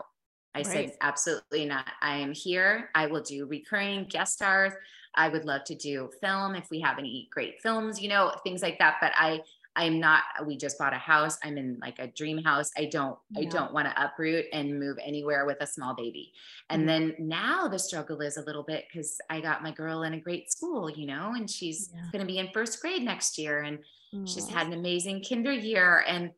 I right. said, absolutely not. I am here. I will do recurring guest stars. I would love to do film if we have any great films, you know, things like that. But I, I'm not, we just bought a house. I'm in like a dream house. I don't, yeah. I don't want to uproot and move anywhere with a small baby. And mm-hmm. then now the struggle is a little bit because I got my girl in a great school, you know, and she's yeah. going to be in first grade next year. And mm-hmm. she's had an amazing kinder year. And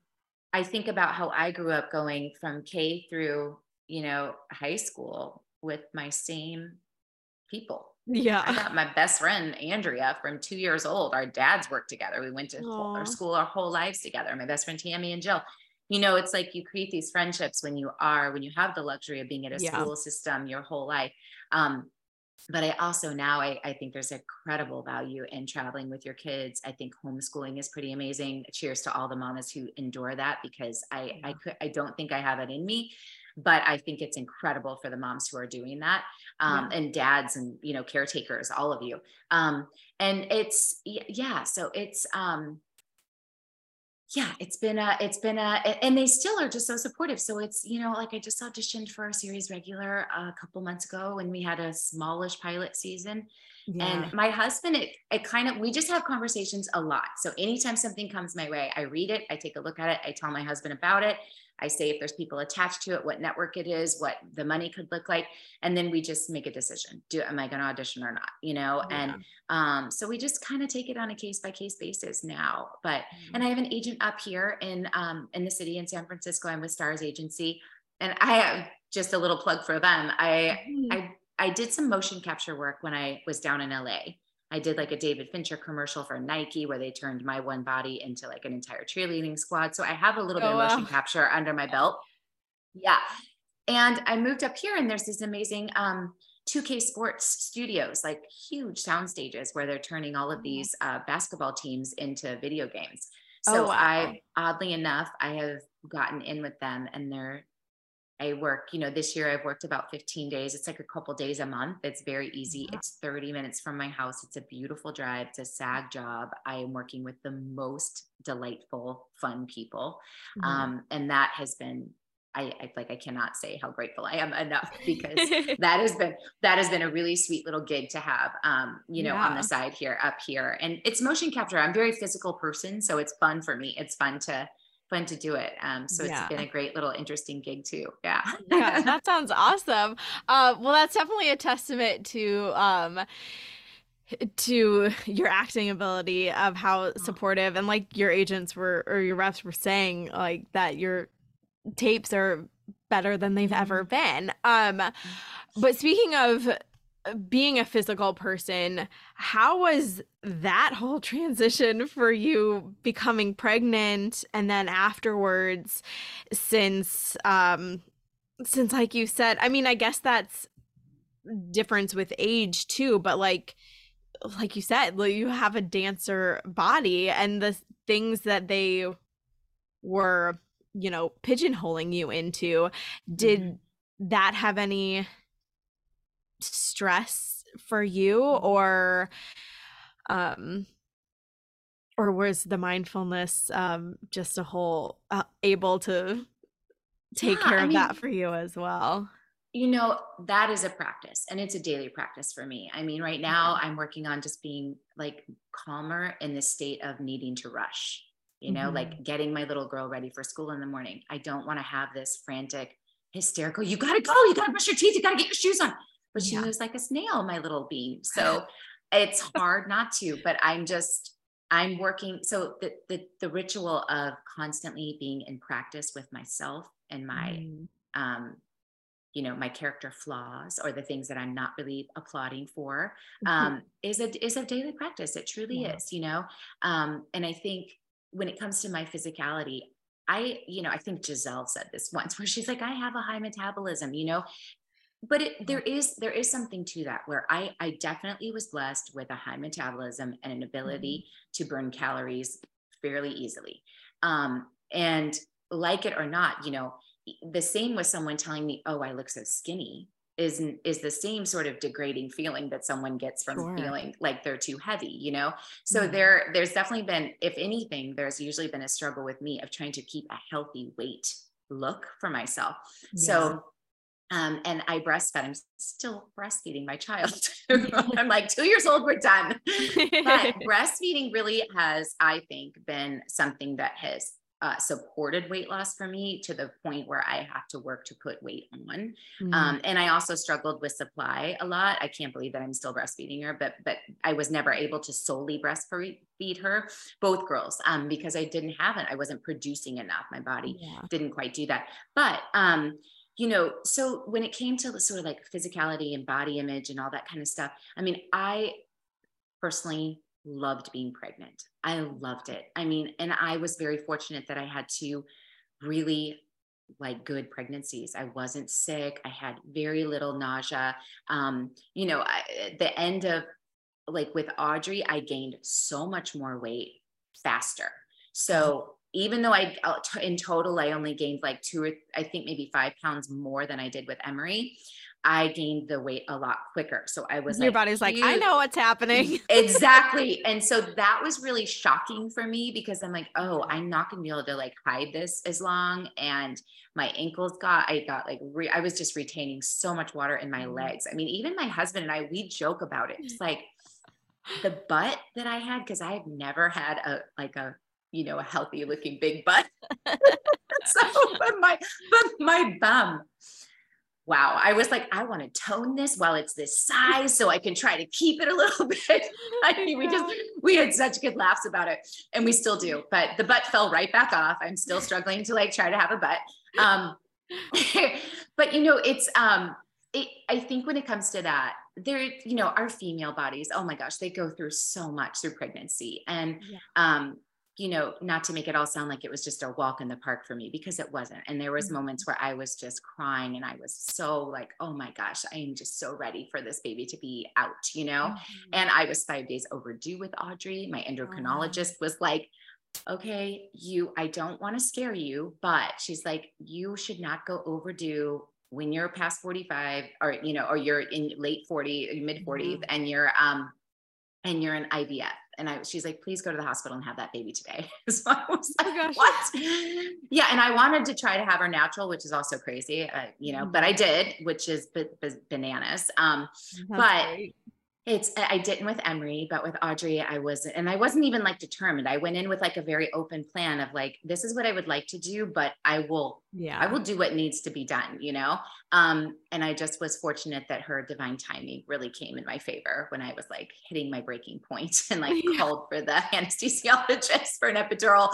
I think about how I grew up going from K through, you know, high school with my same people yeah. I got my best friend, Andrea, from two years old. Our dads worked together. We went to Aww. our school our whole lives together. My best friend, Tammy and Jill. You know, it's like you create these friendships when you are, when you have the luxury of being at a yeah. school system your whole life. Um, but I also now I, I think there's incredible value in traveling with your kids. I think homeschooling is pretty amazing. Cheers to all the mamas who endure that because I I could I don't think I have it in me but I think it's incredible for the moms who are doing that um, yeah. and dads and you know caretakers, all of you. Um, and it's yeah, so it's um, yeah, it's been a, it's been a, and they still are just so supportive. So it's, you know, like I just auditioned for a series regular a couple months ago when we had a smallish pilot season. Yeah. And my husband, it, it kind of, we just have conversations a lot. So anytime something comes my way, I read it, I take a look at it, I tell my husband about it. I say if there's people attached to it, what network it is, what the money could look like, and then we just make a decision. Do am I going to audition or not? You know, yeah. and um, so we just kind of take it on a case by case basis now. But mm-hmm. and I have an agent up here in um, in the city in San Francisco. I'm with Stars Agency, and I have just a little plug for them. I mm-hmm. I I did some motion capture work when I was down in LA. I did like a David Fincher commercial for Nike where they turned my one body into like an entire cheerleading squad. So I have a little oh, bit of motion wow. capture under my belt. Yeah. And I moved up here and there's this amazing um, 2K sports studios, like huge sound stages where they're turning all of oh. these uh, basketball teams into video games. So oh, wow. I, oddly enough, I have gotten in with them and they're I work, you know, this year I've worked about 15 days. It's like a couple days a month. It's very easy. It's 30 minutes from my house. It's a beautiful drive. It's a SAG job. I am working with the most delightful, fun people. Mm-hmm. Um, and that has been I, I, like I cannot say how grateful I am enough because that has been that has been a really sweet little gig to have um you know yeah. on the side here up here and it's motion capture I'm a very physical person so it's fun for me it's fun to fun to do it. Um, so yeah. it's been a great little interesting gig too. Yeah. yeah that sounds awesome. Uh, well, that's definitely a testament to um, to your acting ability of how supportive and like your agents were or your reps were saying like that your tapes are better than they've ever mm-hmm. been. Um, mm. but speaking of being a physical person, how was that whole transition for you becoming pregnant and then afterwards since um since like you said, I mean, I guess that's difference with age too, but like like you said, like you have a dancer body and the things that they were, you know, pigeonholing you into, did mm-hmm. that have any stress for you mm-hmm. or um or was the mindfulness um just a whole uh, able to take yeah, care of I mean, that for you as well? You know that is a practice and it's a daily practice for me. I mean right now i'm working on just being like calmer in the state of needing to rush you know mm-hmm. like getting my little girl ready for school in the morning. I don't want to have this frantic hysterical you gotta go you gotta brush your teeth you gotta get your shoes on but she yeah. was like a snail, my little bean. So it's hard not to, but I'm just, I'm working. So the, the, the ritual of constantly being in practice with myself and my, mm. um, you know, my character flaws or the things that I'm not really applauding for, mm-hmm. um, mm-hmm. is a, is a daily practice. It truly yeah. is, you know? Um, and I think when it comes to my physicality, I, you know, I think Giselle said this once where she's like, I have a high metabolism, you know, but it, there is there is something to that where I I definitely was blessed with a high metabolism and an ability mm-hmm. to burn calories fairly easily. Um, and like it or not, you know, the same with someone telling me, "Oh, I look so skinny," is is the same sort of degrading feeling that someone gets from sure. feeling like they're too heavy. You know, so mm-hmm. there there's definitely been, if anything, there's usually been a struggle with me of trying to keep a healthy weight look for myself. So Um, and I breastfed. I'm still breastfeeding my child. I'm like two years old. We're done. but breastfeeding really has, I think, been something that has uh, supported weight loss for me to the point where I have to work to put weight on. Mm-hmm. Um, and I also struggled with supply a lot. I can't believe that I'm still breastfeeding her, but but I was never able to solely breastfeed her, both girls, um, because I didn't have it. I wasn't producing enough. My body yeah. didn't quite do that. But um, you know, so when it came to sort of like physicality and body image and all that kind of stuff, I mean, I personally loved being pregnant. I loved it. I mean, and I was very fortunate that I had two really like good pregnancies. I wasn't sick. I had very little nausea. Um, you know, I, the end of like with Audrey, I gained so much more weight faster. So even though I, uh, in total, I only gained like two or I think maybe five pounds more than I did with Emery. I gained the weight a lot quicker. So I was your like, body's like, I know what's happening. exactly. And so that was really shocking for me because I'm like, oh, I'm not gonna be able to like hide this as long. And my ankles got, I got like, re- I was just retaining so much water in my mm. legs. I mean, even my husband and I, we joke about it. It's like the butt that I had, because I have never had a like a you know a healthy looking big butt. so but my but my bum wow, I was like, I want to tone this while it's this size so I can try to keep it a little bit. I mean, we just, we had such good laughs about it and we still do, but the butt fell right back off. I'm still struggling to like try to have a butt. Um, but you know, it's, um, it, I think when it comes to that, there, you know, our female bodies, oh my gosh, they go through so much through pregnancy. And, yeah. um, you know, not to make it all sound like it was just a walk in the park for me because it wasn't. And there was mm-hmm. moments where I was just crying and I was so like, oh my gosh, I am just so ready for this baby to be out, you know? Mm-hmm. And I was five days overdue with Audrey. My endocrinologist was like, okay, you, I don't want to scare you, but she's like, you should not go overdue when you're past 45 or, you know, or you're in late 40, mid 40s mm-hmm. and you're, um, and you're an IVF and I she's like, please go to the hospital and have that baby today. so I was oh like, oh what? Yeah, and I wanted to try to have her natural, which is also crazy, uh, you know, mm-hmm. but I did, which is b- b- bananas. Um, That's but great it's I didn't with Emery, but with Audrey, I wasn't, and I wasn't even like determined. I went in with like a very open plan of like, this is what I would like to do, but I will, yeah, I will do what needs to be done, you know. Um, and I just was fortunate that her divine timing really came in my favor when I was like hitting my breaking point and like yeah. called for the anesthesiologist for an epidural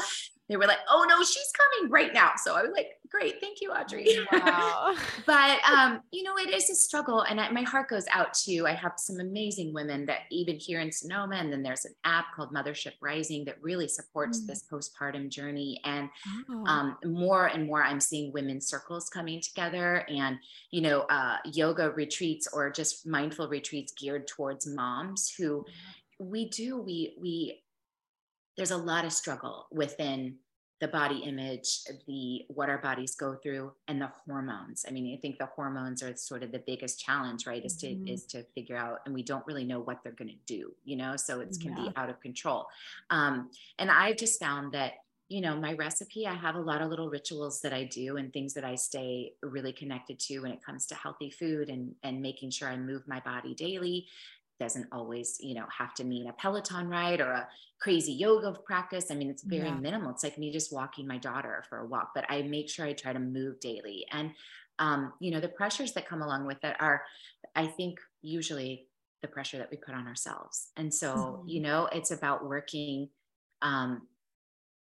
they were like, oh no, she's coming right now. So I was like, great, thank you, Audrey. Wow. but um, you know, it is a struggle, and I, my heart goes out to. I have some amazing women that even here in Sonoma, and then there's an app called Mothership Rising that really supports mm. this postpartum journey. And um, more and more, I'm seeing women's circles coming together, and you know, uh, yoga retreats or just mindful retreats geared towards moms who. We do. We we there's a lot of struggle within the body image, the what our bodies go through, and the hormones. I mean, I think the hormones are sort of the biggest challenge, right? Is mm-hmm. to is to figure out, and we don't really know what they're going to do, you know. So it can yeah. be out of control. Um, and I've just found that you know my recipe i have a lot of little rituals that i do and things that i stay really connected to when it comes to healthy food and and making sure i move my body daily doesn't always you know have to mean a peloton ride or a crazy yoga practice i mean it's very yeah. minimal it's like me just walking my daughter for a walk but i make sure i try to move daily and um, you know the pressures that come along with it are i think usually the pressure that we put on ourselves and so mm-hmm. you know it's about working um,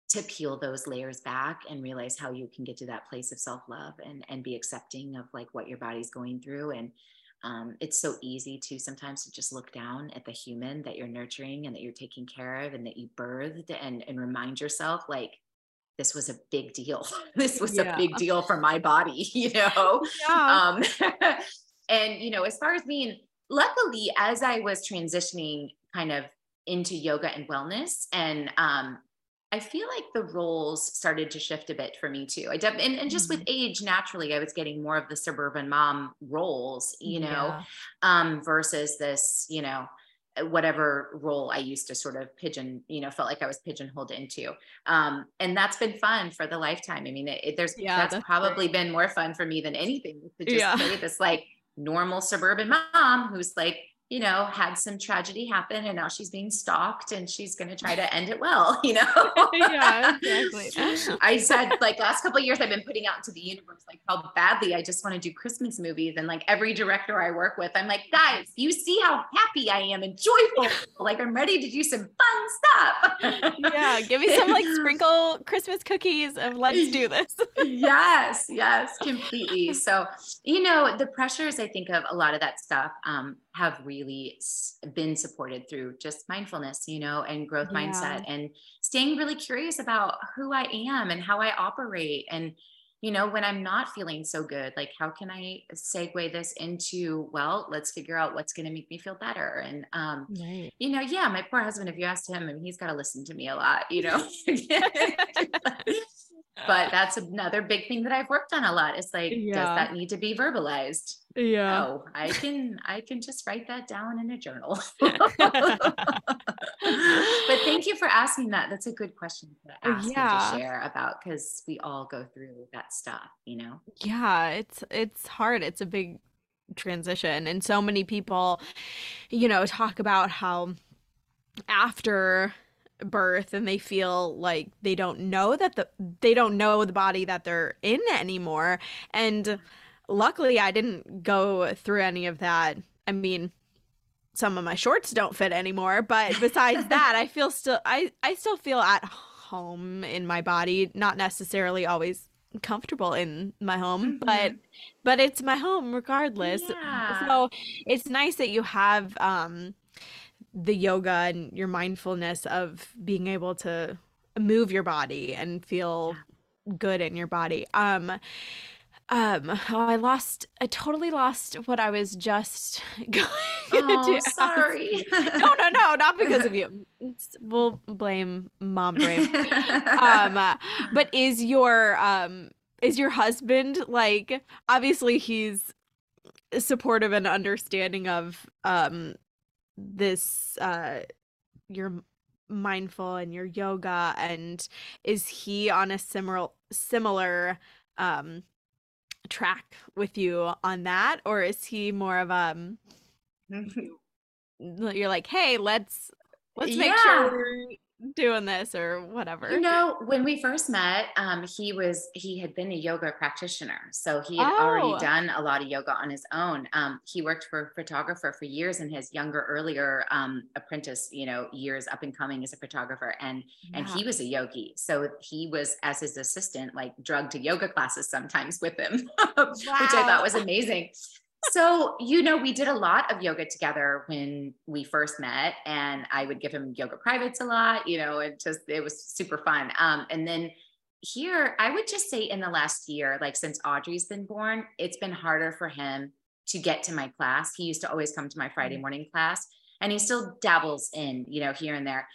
to peel those layers back and realize how you can get to that place of self-love and and be accepting of like what your body's going through and um, it's so easy to sometimes to just look down at the human that you're nurturing and that you're taking care of and that you birthed and, and remind yourself like this was a big deal this was yeah. a big deal for my body you know yeah. um, and you know as far as being luckily as i was transitioning kind of into yoga and wellness and um, I feel like the roles started to shift a bit for me too. I def- and, and just mm-hmm. with age, naturally, I was getting more of the suburban mom roles, you know, yeah. um, versus this, you know, uh, whatever role I used to sort of pigeon, you know, felt like I was pigeonholed into. Um, and that's been fun for the lifetime. I mean, it, it, there's yeah, that's, that's probably great. been more fun for me than anything to just yeah. play this like normal suburban mom who's like you know, had some tragedy happen and now she's being stalked and she's going to try to end it well, you know? yeah, exactly. I said like last couple years I've been putting out into the universe like how badly I just want to do Christmas movies and like every director I work with, I'm like, guys, you see how happy I am and joyful. like I'm ready to do some fun stuff. yeah, give me some like sprinkle Christmas cookies and let's do this. yes, yes, completely. So, you know, the pressures I think of a lot of that stuff um, have really been supported through just mindfulness, you know, and growth yeah. mindset and staying really curious about who I am and how I operate. And, you know, when I'm not feeling so good, like how can I segue this into, well, let's figure out what's going to make me feel better. And, um, right. you know, yeah, my poor husband, if you asked him, I mean, he's got to listen to me a lot, you know. but that's another big thing that I've worked on a lot. It's like, yeah. does that need to be verbalized? Yeah. No, I can I can just write that down in a journal. but thank you for asking that. That's a good question to ask yeah. and to share about because we all go through that stuff, you know? Yeah, it's it's hard. It's a big transition. And so many people, you know, talk about how after birth and they feel like they don't know that the they don't know the body that they're in anymore and luckily i didn't go through any of that i mean some of my shorts don't fit anymore but besides that i feel still i i still feel at home in my body not necessarily always comfortable in my home mm-hmm. but but it's my home regardless yeah. so it's nice that you have um the yoga and your mindfulness of being able to move your body and feel good in your body. Um um oh I lost I totally lost what I was just going oh, to sorry. no, no, no, not because of you. It's, we'll blame mom brain. um uh, but is your um is your husband like obviously he's supportive and understanding of um this uh you're mindful and your yoga and is he on a similar similar um track with you on that or is he more of um you're like hey let's let's make yeah. sure doing this or whatever. You know, when we first met, um, he was he had been a yoga practitioner, so he had oh. already done a lot of yoga on his own. Um, he worked for a photographer for years in his younger, earlier um, apprentice, you know, years up and coming as a photographer, and yeah. and he was a yogi, so he was as his assistant, like drugged to yoga classes sometimes with him, wow. which I thought was amazing so, you know, we did a lot of yoga together when we first met, and I would give him yoga privates a lot, you know, it just, it was super fun. Um, and then here, I would just say in the last year, like since Audrey's been born, it's been harder for him to get to my class. He used to always come to my Friday mm-hmm. morning class, and he still dabbles in, you know, here and there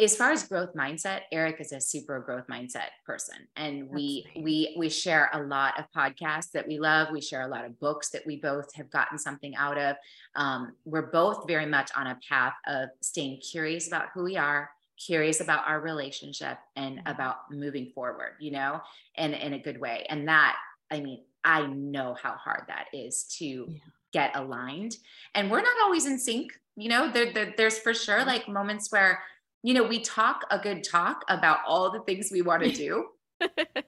as far as growth mindset eric is a super growth mindset person and we we we share a lot of podcasts that we love. We share a lot of books that we both have gotten something out of. Um, we're both very much on a path of staying curious about who we are curious about our relationship and mm-hmm. about moving forward you know and in a good way. And that i mean i know how hard that is to yeah. get aligned. And we're not always in sync you know there, there, there's for sure like moments where you know, we talk a good talk about all the things we want to do.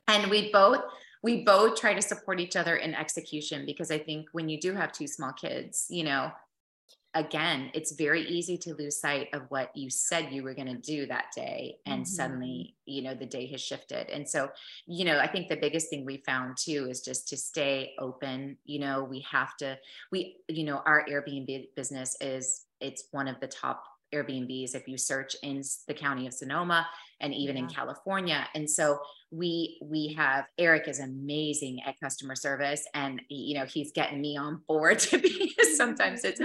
and we both we both try to support each other in execution because I think when you do have two small kids, you know, again, it's very easy to lose sight of what you said you were going to do that day. And mm-hmm. suddenly, you know, the day has shifted. And so, you know, I think the biggest thing we found too is just to stay open. You know, we have to, we, you know, our Airbnb business is, it's one of the top Airbnbs if you search in the county of Sonoma and even yeah. in California. And so we we have Eric is amazing at customer service and you know he's getting me on board to be sometimes it's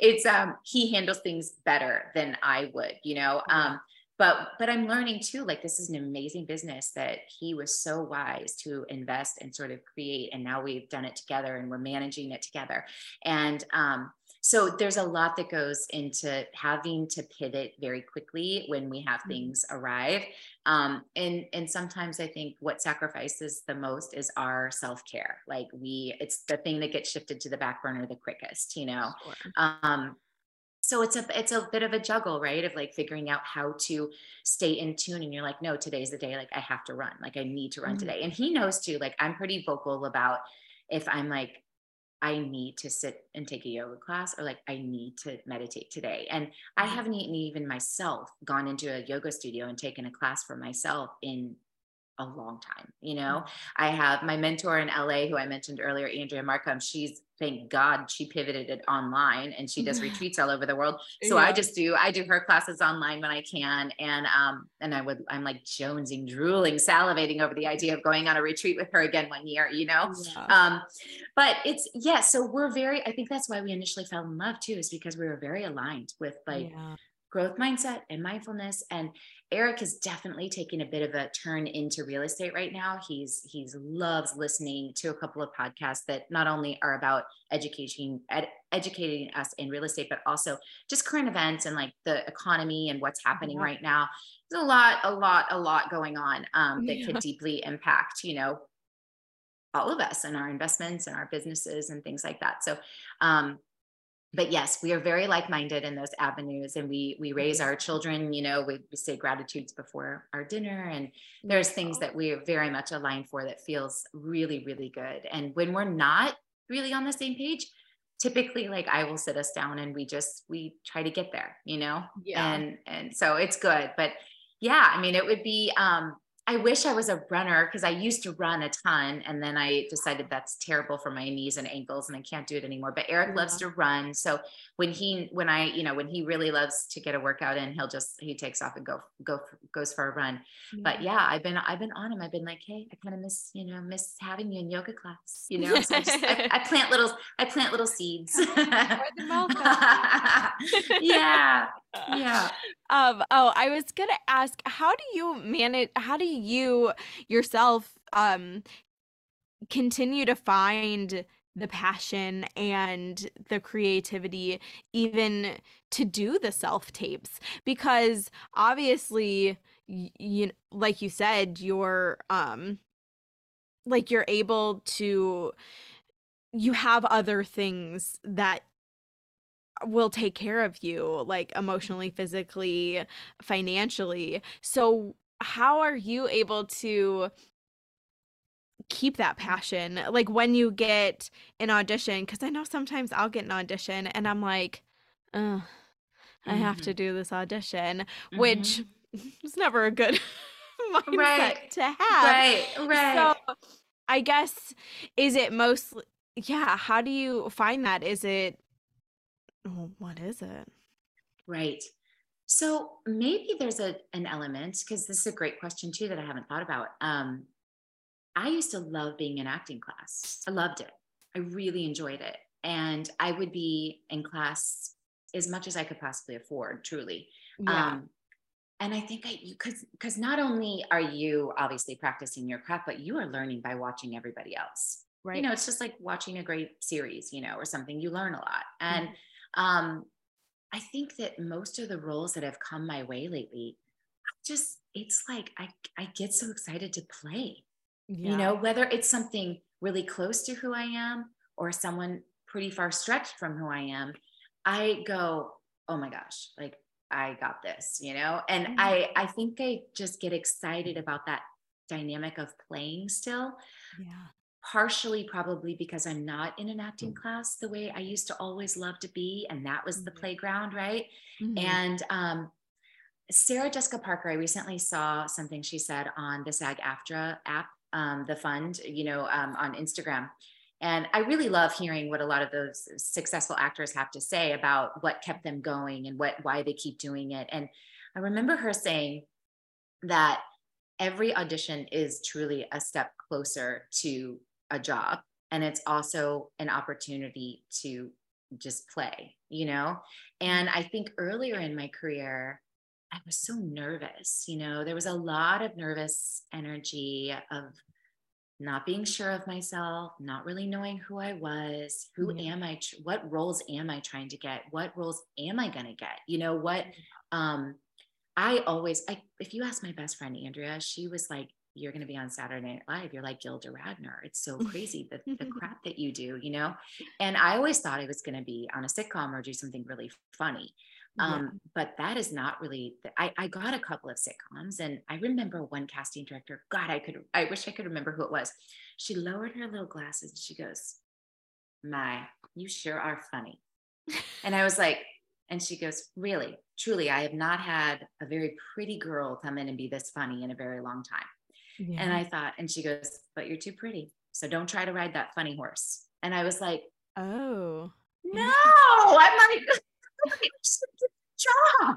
it's um he handles things better than I would, you know. Um but but I'm learning too like this is an amazing business that he was so wise to invest and sort of create and now we've done it together and we're managing it together. And um so there's a lot that goes into having to pivot very quickly when we have Mhm. things arrive um, and and sometimes i think what sacrifices the most is our self-care like we it's the thing that gets shifted to the back burner the quickest you know Sure. um so it's a it's a bit of a juggle right of like figuring out how to stay in tune and you're like no today's the day like i have to run like i need to run Mhm. today and he knows too like i'm pretty vocal about if i'm like i need to sit and take a yoga class or like i need to meditate today and i Mhm. haven't even myself gone into a yoga studio and taken a class for myself in a long time you know? I have my mentor in la who i mentioned earlier andrea Marcum she's thank god she pivoted it online and she does retreats all over the world. So i just do i do her classes online when i can and um and i would i'm like jonesing drooling salivating over the idea of going on a retreat with her again one year you know? Yeah. um but it's yeah so we're very i think that's why we initially fell in love too is because we were very aligned with like yeah. growth mindset and mindfulness and eric is definitely taking a bit of a turn into real estate right now he's he's loves listening to a couple of podcasts that not only are about education ed, educating us in real estate but also just current events and like the economy and what's happening Yeah. right now there's a lot a lot a lot going on um, that Yeah. could deeply impact you know all of us and our investments and our businesses and things like that so um, but yes, we are very like-minded in those avenues, and we we raise our children. You know, we, we say gratitudes before our dinner, and there's things that we are very much aligned for that feels really really good. And when we're not really on the same page, typically, like I will sit us down and we just we try to get there. You know, Yeah. and and so it's good. But yeah, I mean, it would be. um I wish I was a runner because I used to run a ton and then I decided that's terrible for my knees and ankles and I can't do it anymore. But Eric loves to run. So when he when I, you know, when he really loves to get a workout in, he'll just he takes off and go go goes for a run. But yeah, I've been I've been on him. I've been like, hey, I kind of miss, you know, miss having you in yoga class, you know. So I, just, I, I plant little I plant little seeds. yeah. Yeah. Um, oh, I was gonna ask, how do you manage, how do you yourself um continue to find the passion and the creativity even to do the self tapes? Because obviously, y- you like you said, you're um like you're able to you have other things that will take care of you like emotionally physically financially so how are you able to keep that passion like when you get an audition because i know sometimes i'll get an audition and i'm like uh, i have to do this audition which is never a good mindset Right. to have Right. Right. so I guess is it mostly yeah, how do you find that? Is it oh, what is it? Right. So maybe there's a an element because this is a great question too that I haven't thought about. Um, I used to love being in acting class. I loved it. I really enjoyed it, and I would be in class as much as I could possibly afford. Truly. Yeah. Um, and I think I you because because not only are you obviously practicing your craft, but you are learning by watching everybody else right. you know it's just like watching a great series you know or something you learn a lot and Mm-hmm. um i think that most of the roles that have come my way lately I just it's like i i get so excited to play yeah. you know whether it's something really close to who i am or someone pretty far stretched from who i am i go oh my gosh like i got this you know and Mhm. i i think i just get excited about that dynamic of playing still yeah. Partially probably because I'm not in an acting class the way I used to always love to be. And that was the Mhm. playground, right? Mhm. And um, Sarah Jessica Parker, I recently saw something she said on the SAG AFTRA app, um, the fund, you know, um, on Instagram. And I really love hearing what a lot of those successful actors have to say about what kept them going and what why they keep doing it. And I remember her saying that every audition is truly a step closer to a job and it's also an opportunity to just play you know and i think earlier in my career i was so nervous you know there was a lot of nervous energy of not being sure of myself, not really knowing who I was, who am I, what roles am I trying to get? What roles am I going to get? You know, what, um, I always, I, if you ask my best friend, Andrea, she was like, you're going to be on Saturday Night Live. You're like Gilda Radner. It's so crazy the, the crap that you do, you know? And I always thought I was going to be on a sitcom or do something really funny. Um, yeah. But that is not really, the, I, I got a couple of sitcoms and I remember one casting director, God, I could, I wish I could remember who it was. She lowered her little glasses and she goes, My, you sure are funny. and I was like, and she goes, Really, truly, I have not had a very pretty girl come in and be this funny in a very long time. Yeah. And I thought, and she goes, But you're too pretty. So don't try to ride that funny horse. And I was like, Oh, no. I'm like, job.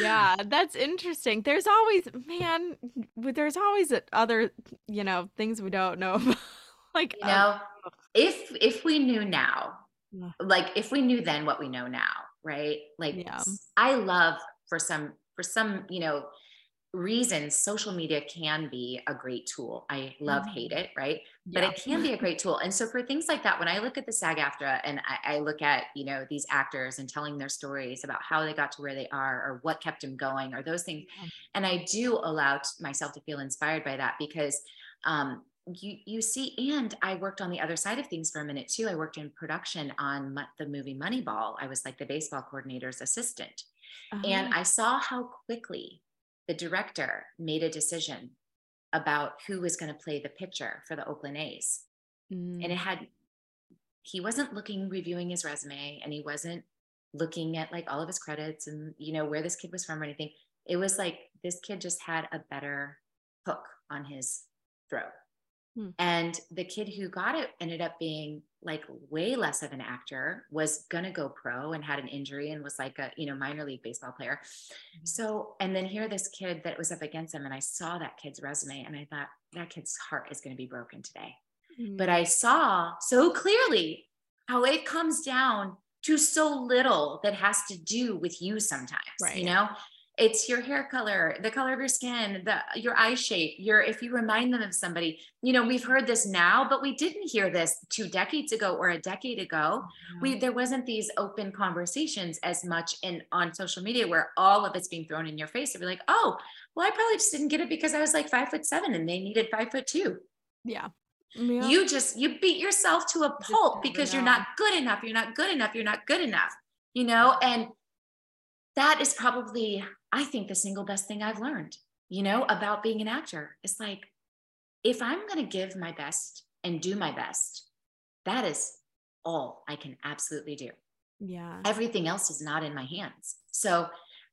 yeah, that's interesting. There's always, man, there's always other, you know, things we don't know. like, you know, um, if if we knew now, like if we knew then what we know now, right? Like, yeah. I love for some for some, you know, reasons social media can be a great tool. I love mm-hmm. hate it, right? But it can be a great tool. And so for things like that, when I look at the SAG AFTRA and I, I, look at, you know, these actors and telling their stories about how they got to where they are or what kept them going or those things. And I do allow myself to feel inspired by that because um, you you see and i worked on the other side of things for a minute too i worked in production on the movie moneyball i was like the baseball coordinator's assistant uh-huh. and i saw how quickly the director made a decision about who was going to play the pitcher for the Oakland A's. Mm. And it mm. had, he wasn't looking, reviewing his resume, and he wasn't looking at like all of his credits and, you know, where this kid was from or anything. It was like this kid just had a better hook on his throat. Hmm. And the kid who got it ended up being like way less of an actor, was going to go pro and had an injury and was like a, you know, minor league baseball player. Mm-hmm. So, and then here this kid that was up against him and I saw that kid's resume and I thought that kid's heart is going to be broken today. Mm-hmm. But I saw so clearly how it comes down to so little that has to do with you sometimes, right. you know? It's your hair color the color of your skin the your eye shape your if you remind them of somebody you know we've heard this now but we didn't hear this two decades ago or a decade ago we there wasn't these open conversations as much in on social media where all of it's being thrown in your face and be like oh well i probably just didn't get it because i was like five foot seven and they needed five foot two yeah yeah. You just you beat yourself to a pulp because you're not good enough. You're not good enough. You're not good enough. You know, and that is probably I think the single best thing I've learned, you know, about being an actor is like, if I'm going to give my best and do my best, that is all I can absolutely do. Yeah. Everything else is not in my hands. So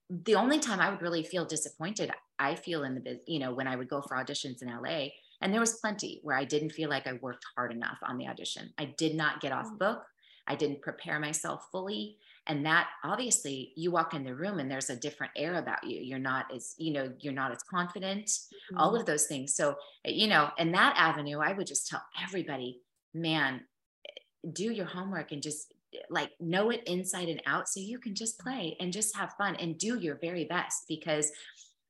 the only time I would really feel disappointed, I feel in the, you know, when I would go for auditions in LA, and there was plenty where I didn't feel like I worked hard enough on the audition. I did not get off mm. book. I didn't prepare myself fully and that obviously you walk in the room and there's a different air about you. You're not as you know you're not as confident mm-hmm. all of those things. So eh, you know in that avenue i would just tell everybody man do your homework and just eh, like know it inside and out so you can just play and just have fun and do your very best because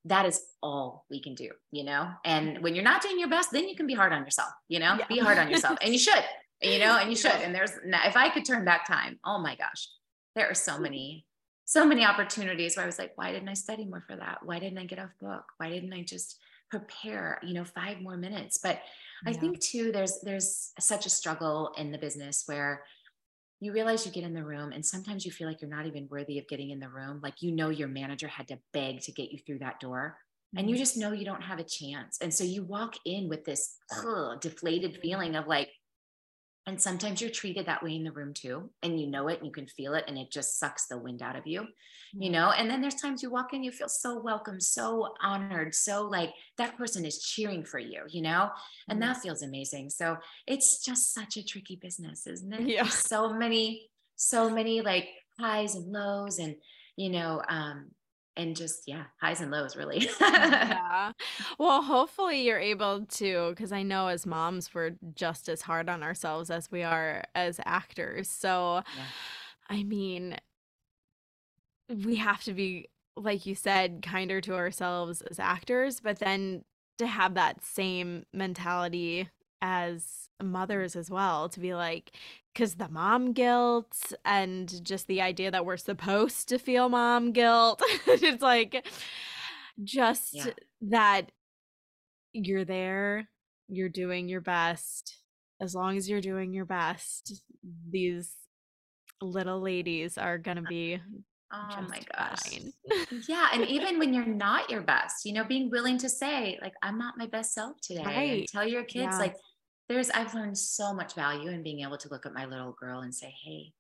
that is all we can do you know? And when you're not doing your best then you can be hard on yourself you know? Yeah. be hard on yourself. And you should you know and you should. And there's if i could turn back time oh my gosh there are so many so many opportunities where I was like, why didn't I study more for that? Why didn't I get off book? Why didn't I just prepare, you know, five more minutes? But yeah. I think too, there's there's such a struggle in the business where you realize you get in the room and sometimes you feel like you're not even worthy of getting in the room. Like you know your manager had to beg to get you through that door. Mm-hmm. And you mm-hmm. just know you don't have a chance. And so you walk in with this ugh, deflated feeling of like, and sometimes you're treated that way in the room too. And you know it and you can feel it and it just sucks the wind out of you, you know? And then there's times you walk in, you feel so welcome, so honored, so like that person is cheering for you, you know? And that feels amazing. So it's just such a tricky business, isn't it? Yeah. So many, so many like highs and lows and, you know, um, and just yeah highs and lows really. Yeah. Well hopefully you're able to because i know as moms we're just as hard on ourselves as we are as actors. So yeah. i mean we have to be like you said kinder to ourselves as actors but then to have that same mentality as mothers as well to be like because the mom guilt and just the idea that we're supposed to feel mom guilt it's like just Yeah. that you're there you're doing your best as long as you're doing your best these little ladies are gonna uh, be Oh my gosh. Yeah. And even when you're not your best, you know, being willing to say, like, I'm not my best self today. Right. tell your kids, Yeah. like, there's, I've learned so much value in being able to look at my little girl and say, hey,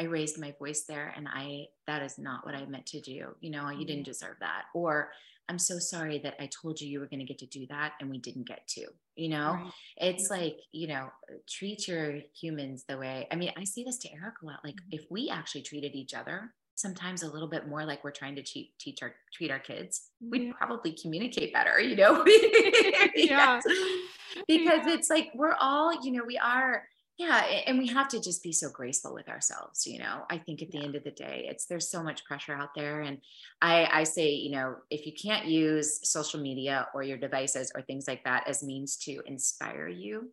I raised my voice there and I, that is not what I meant to do. You know, you didn't deserve that. Or I'm so sorry that I told you you were going to get to do that and we didn't get to, you know? Right. It's like, you know, treat your humans the way, I mean, I see this to Eric a lot. Like Mm-hmm. if we actually treated each other sometimes a little bit more like we're trying to cheat, teach our, treat our kids, we'd Yeah. probably communicate better, you know? Yeah. Because it's like, we're all, you know, we are, yeah. And we have to just be so graceful with ourselves, you know? I think at the end of the day, it's, there's so much pressure out there. And I, I say, you know, if you can't use social media or your devices or things like that as means to inspire you,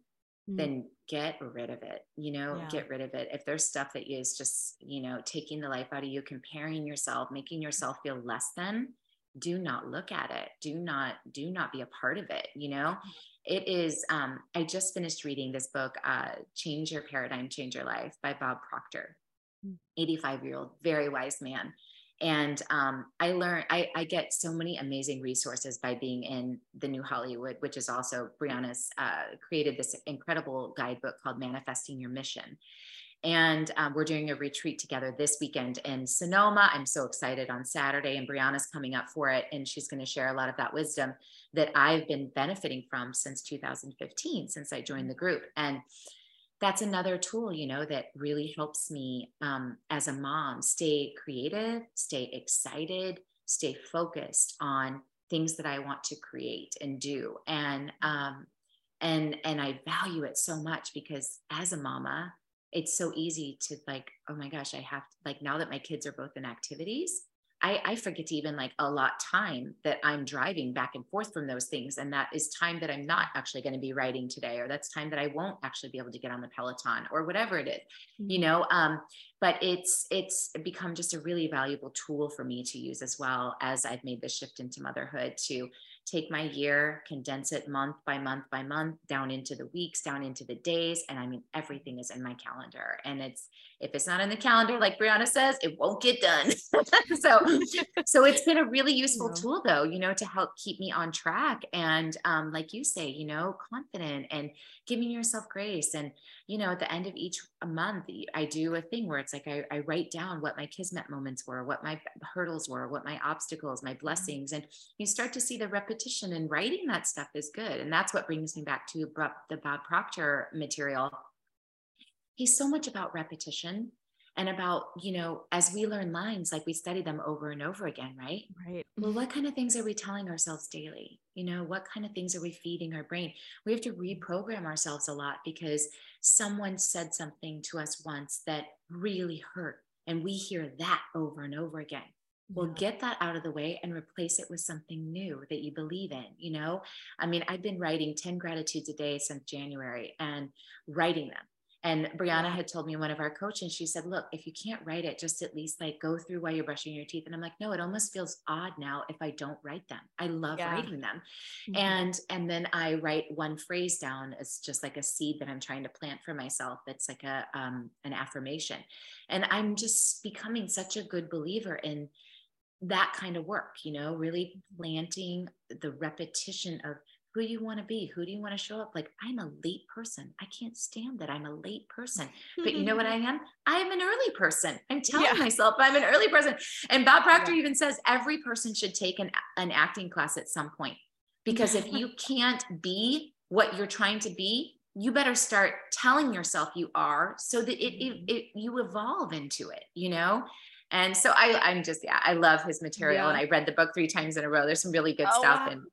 Mm. then get rid of it you know Yeah. get rid of it if there's stuff that is just you know taking the life out of you comparing yourself making yourself feel less than do not look at it do not do not be a part of it you know it is um i just finished reading this book uh change your paradigm change your life by bob proctor Mm. 85 year old very wise man and um, I learned I, I get so many amazing resources by being in the New Hollywood, which is also Brianna's uh, created this incredible guidebook called Manifesting Your Mission. And um, we're doing a retreat together this weekend in Sonoma. I'm so excited on Saturday, and Brianna's coming up for it. And she's going to share a lot of that wisdom that I've been benefiting from since 2015, since I joined the group. And that's another tool, you know, that really helps me um, as a mom stay creative, stay excited, stay focused on things that I want to create and do. And um, and and I value it so much because as a mama, it's so easy to like, oh my gosh, I have to, like now that my kids are both in activities, I, I forget to even like allot time that I'm driving back and forth from those things. And that is time that I'm not actually going to be writing today, or that's time that I won't actually be able to get on the Peloton or whatever it is, you know? Um, but it's, it's become just a really valuable tool for me to use as well as I've made the shift into motherhood to take my year, condense it month by month by month down into the weeks, down into the days. And I mean, everything is in my calendar and it's, if it's not in the calendar, like Brianna says, it won't get done. so, so it's been a really useful Yeah. tool though, you know, to help keep me on track. And um, like you say, you know, confident and giving yourself grace. And, you know, at the end of each month, I do a thing where it's like, I, I write down what my kismet moments were, what my hurdles were, what my obstacles, my blessings. And you start to see the repetition and writing that stuff is good. And that's what brings me back to the Bob Proctor material he's so much about repetition and about you know as we learn lines like we study them over and over again right? Right. Well what kind of things are we telling ourselves daily? You know what kind of things are we feeding our brain? We have to reprogram ourselves a lot because someone said something to us once that really hurt and we hear that over and over again. Well get that out of the way and replace it with something new that you believe in you know? I mean i've been writing 10 gratitudes a day since january and writing them and brianna had told me one of our coaches, she said look if you can't write it just at least like go through while you're brushing your teeth. And i'm like no it almost feels odd now if i don't write them. I love Yeah. writing them. Mhm. and and then i write one phrase down as just like a seed that i'm trying to plant for myself that's like a um, an affirmation. And i'm just becoming such a good believer in that kind of work you know really planting the repetition of who do you want to be who do you want to show up like i'm a late person i can't stand that i'm a late person but you know what i am i'm an early person i'm telling Yeah. myself i'm an early person and bob proctor even says every person should take an, an acting class at some point because if you can't be what you're trying to be you better start telling yourself you are so that it, it, mm-hmm. it you evolve into it you know and so I, I'm just, yeah, I love his material Yeah. and I read the book three times in a row. There's some really good Oh, stuff. wow. And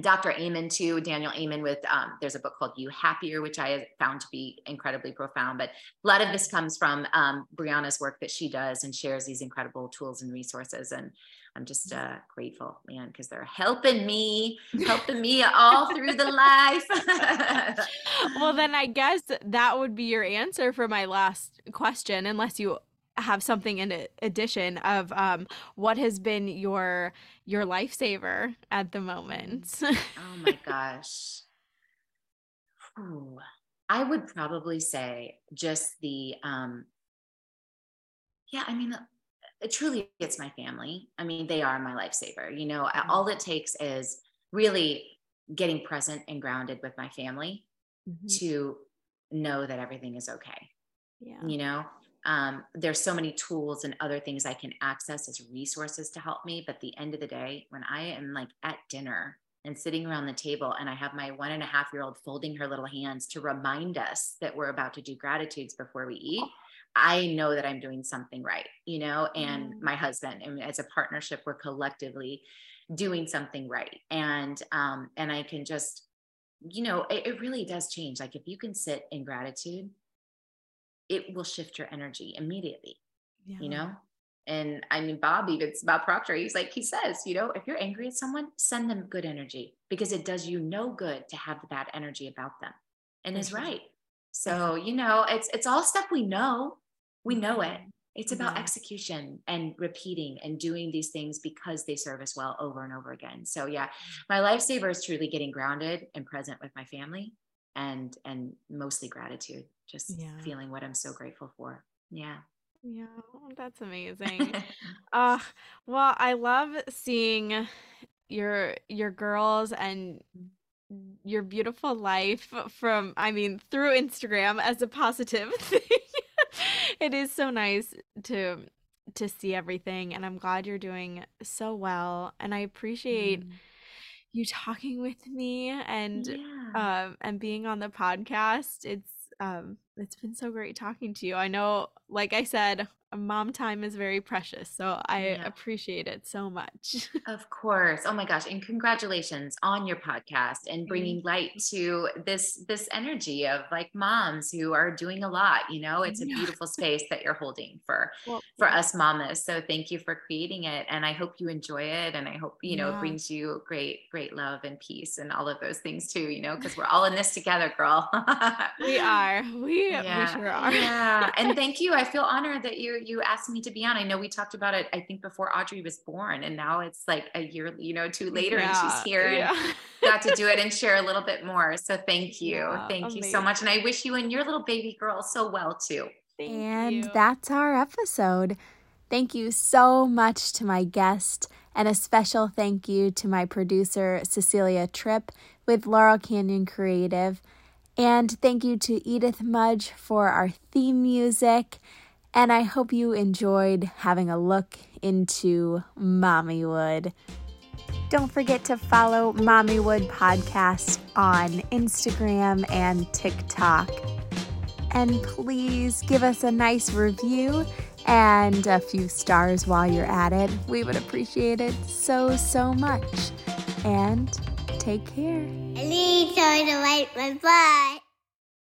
Dr. Amen too, Daniel Amen with um, there's a book called You Happier, which I found to be incredibly profound. But a lot of this comes from um, Brianna's work that she does and shares these incredible tools and resources. And I'm just uh, grateful, man, because they're helping me, helping me all through the life. well, then I guess that would be your answer for my last question, unless you have something in addition of um, what has been your your lifesaver at the moment. oh my gosh. Ooh, I would probably say just the um yeah, I mean it truly it's my family. I mean, they are my lifesaver. You know, mm-hmm. all it takes is really getting present and grounded with my family mm-hmm. to know that everything is okay. Yeah. You know, um, there's so many tools and other things I can access as resources to help me. But the end of the day, when I am like at dinner and sitting around the table and I have my one and a half year old folding her little hands to remind us that we're about to do gratitudes before we eat, I know that I'm doing something right, you know, and mm. my husband, and as a partnership, we're collectively doing something right. And, um, and I can just, you know, it, it really does change. Like if you can sit in gratitude, it will shift your energy immediately, yeah. you know? And I mean, Bob, even it's about Proctor. He's like, he says, you know, if you're angry at someone, send them good energy because it does you no good to have bad energy about them. And is right. So, you know, it's it's all stuff we know. We know it. Mm-hmm. It's about yeah. execution and repeating and doing these things because they serve us well over and over again. So yeah, my lifesaver is truly getting grounded and present with my family and and mostly gratitude just yeah. feeling what i'm so grateful for yeah yeah that's amazing uh well i love seeing your your girls and your beautiful life from i mean through instagram as a positive thing it is so nice to to see everything and i'm glad you're doing so well and i appreciate mm you talking with me and yeah. um and being on the podcast. It's um it's been so great talking to you. I know like I said, mom time is very precious. So I yeah. appreciate it so much. of course. Oh my gosh. And congratulations on your podcast and bringing light to this this energy of like moms who are doing a lot, you know, it's a beautiful space that you're holding for well, for yeah. us mamas. So thank you for creating it and I hope you enjoy it and I hope, you know, it brings you great great love and peace and all of those things too, you know, because we're all in this together, girl. we are. We, we sure are. Yeah. And thank you. I feel honored that you you asked me to be on. I know we talked about it, I think before Audrey was born, and now it's like a year, you know, two later, yeah, and she's here yeah. and got to do it and share a little bit more. So thank you. Yeah, thank amazing. you so much. And I wish you and your little baby girl so well too. Thank and you. that's our episode. Thank you so much to my guest, and a special thank you to my producer, Cecilia Tripp, with Laurel Canyon Creative. And thank you to Edith Mudge for our theme music. And I hope you enjoyed having a look into Mommywood. Don't forget to follow Mommywood Podcast on Instagram and TikTok. And please give us a nice review and a few stars while you're at it. We would appreciate it so, so much. And take care. I need to wipe my butt.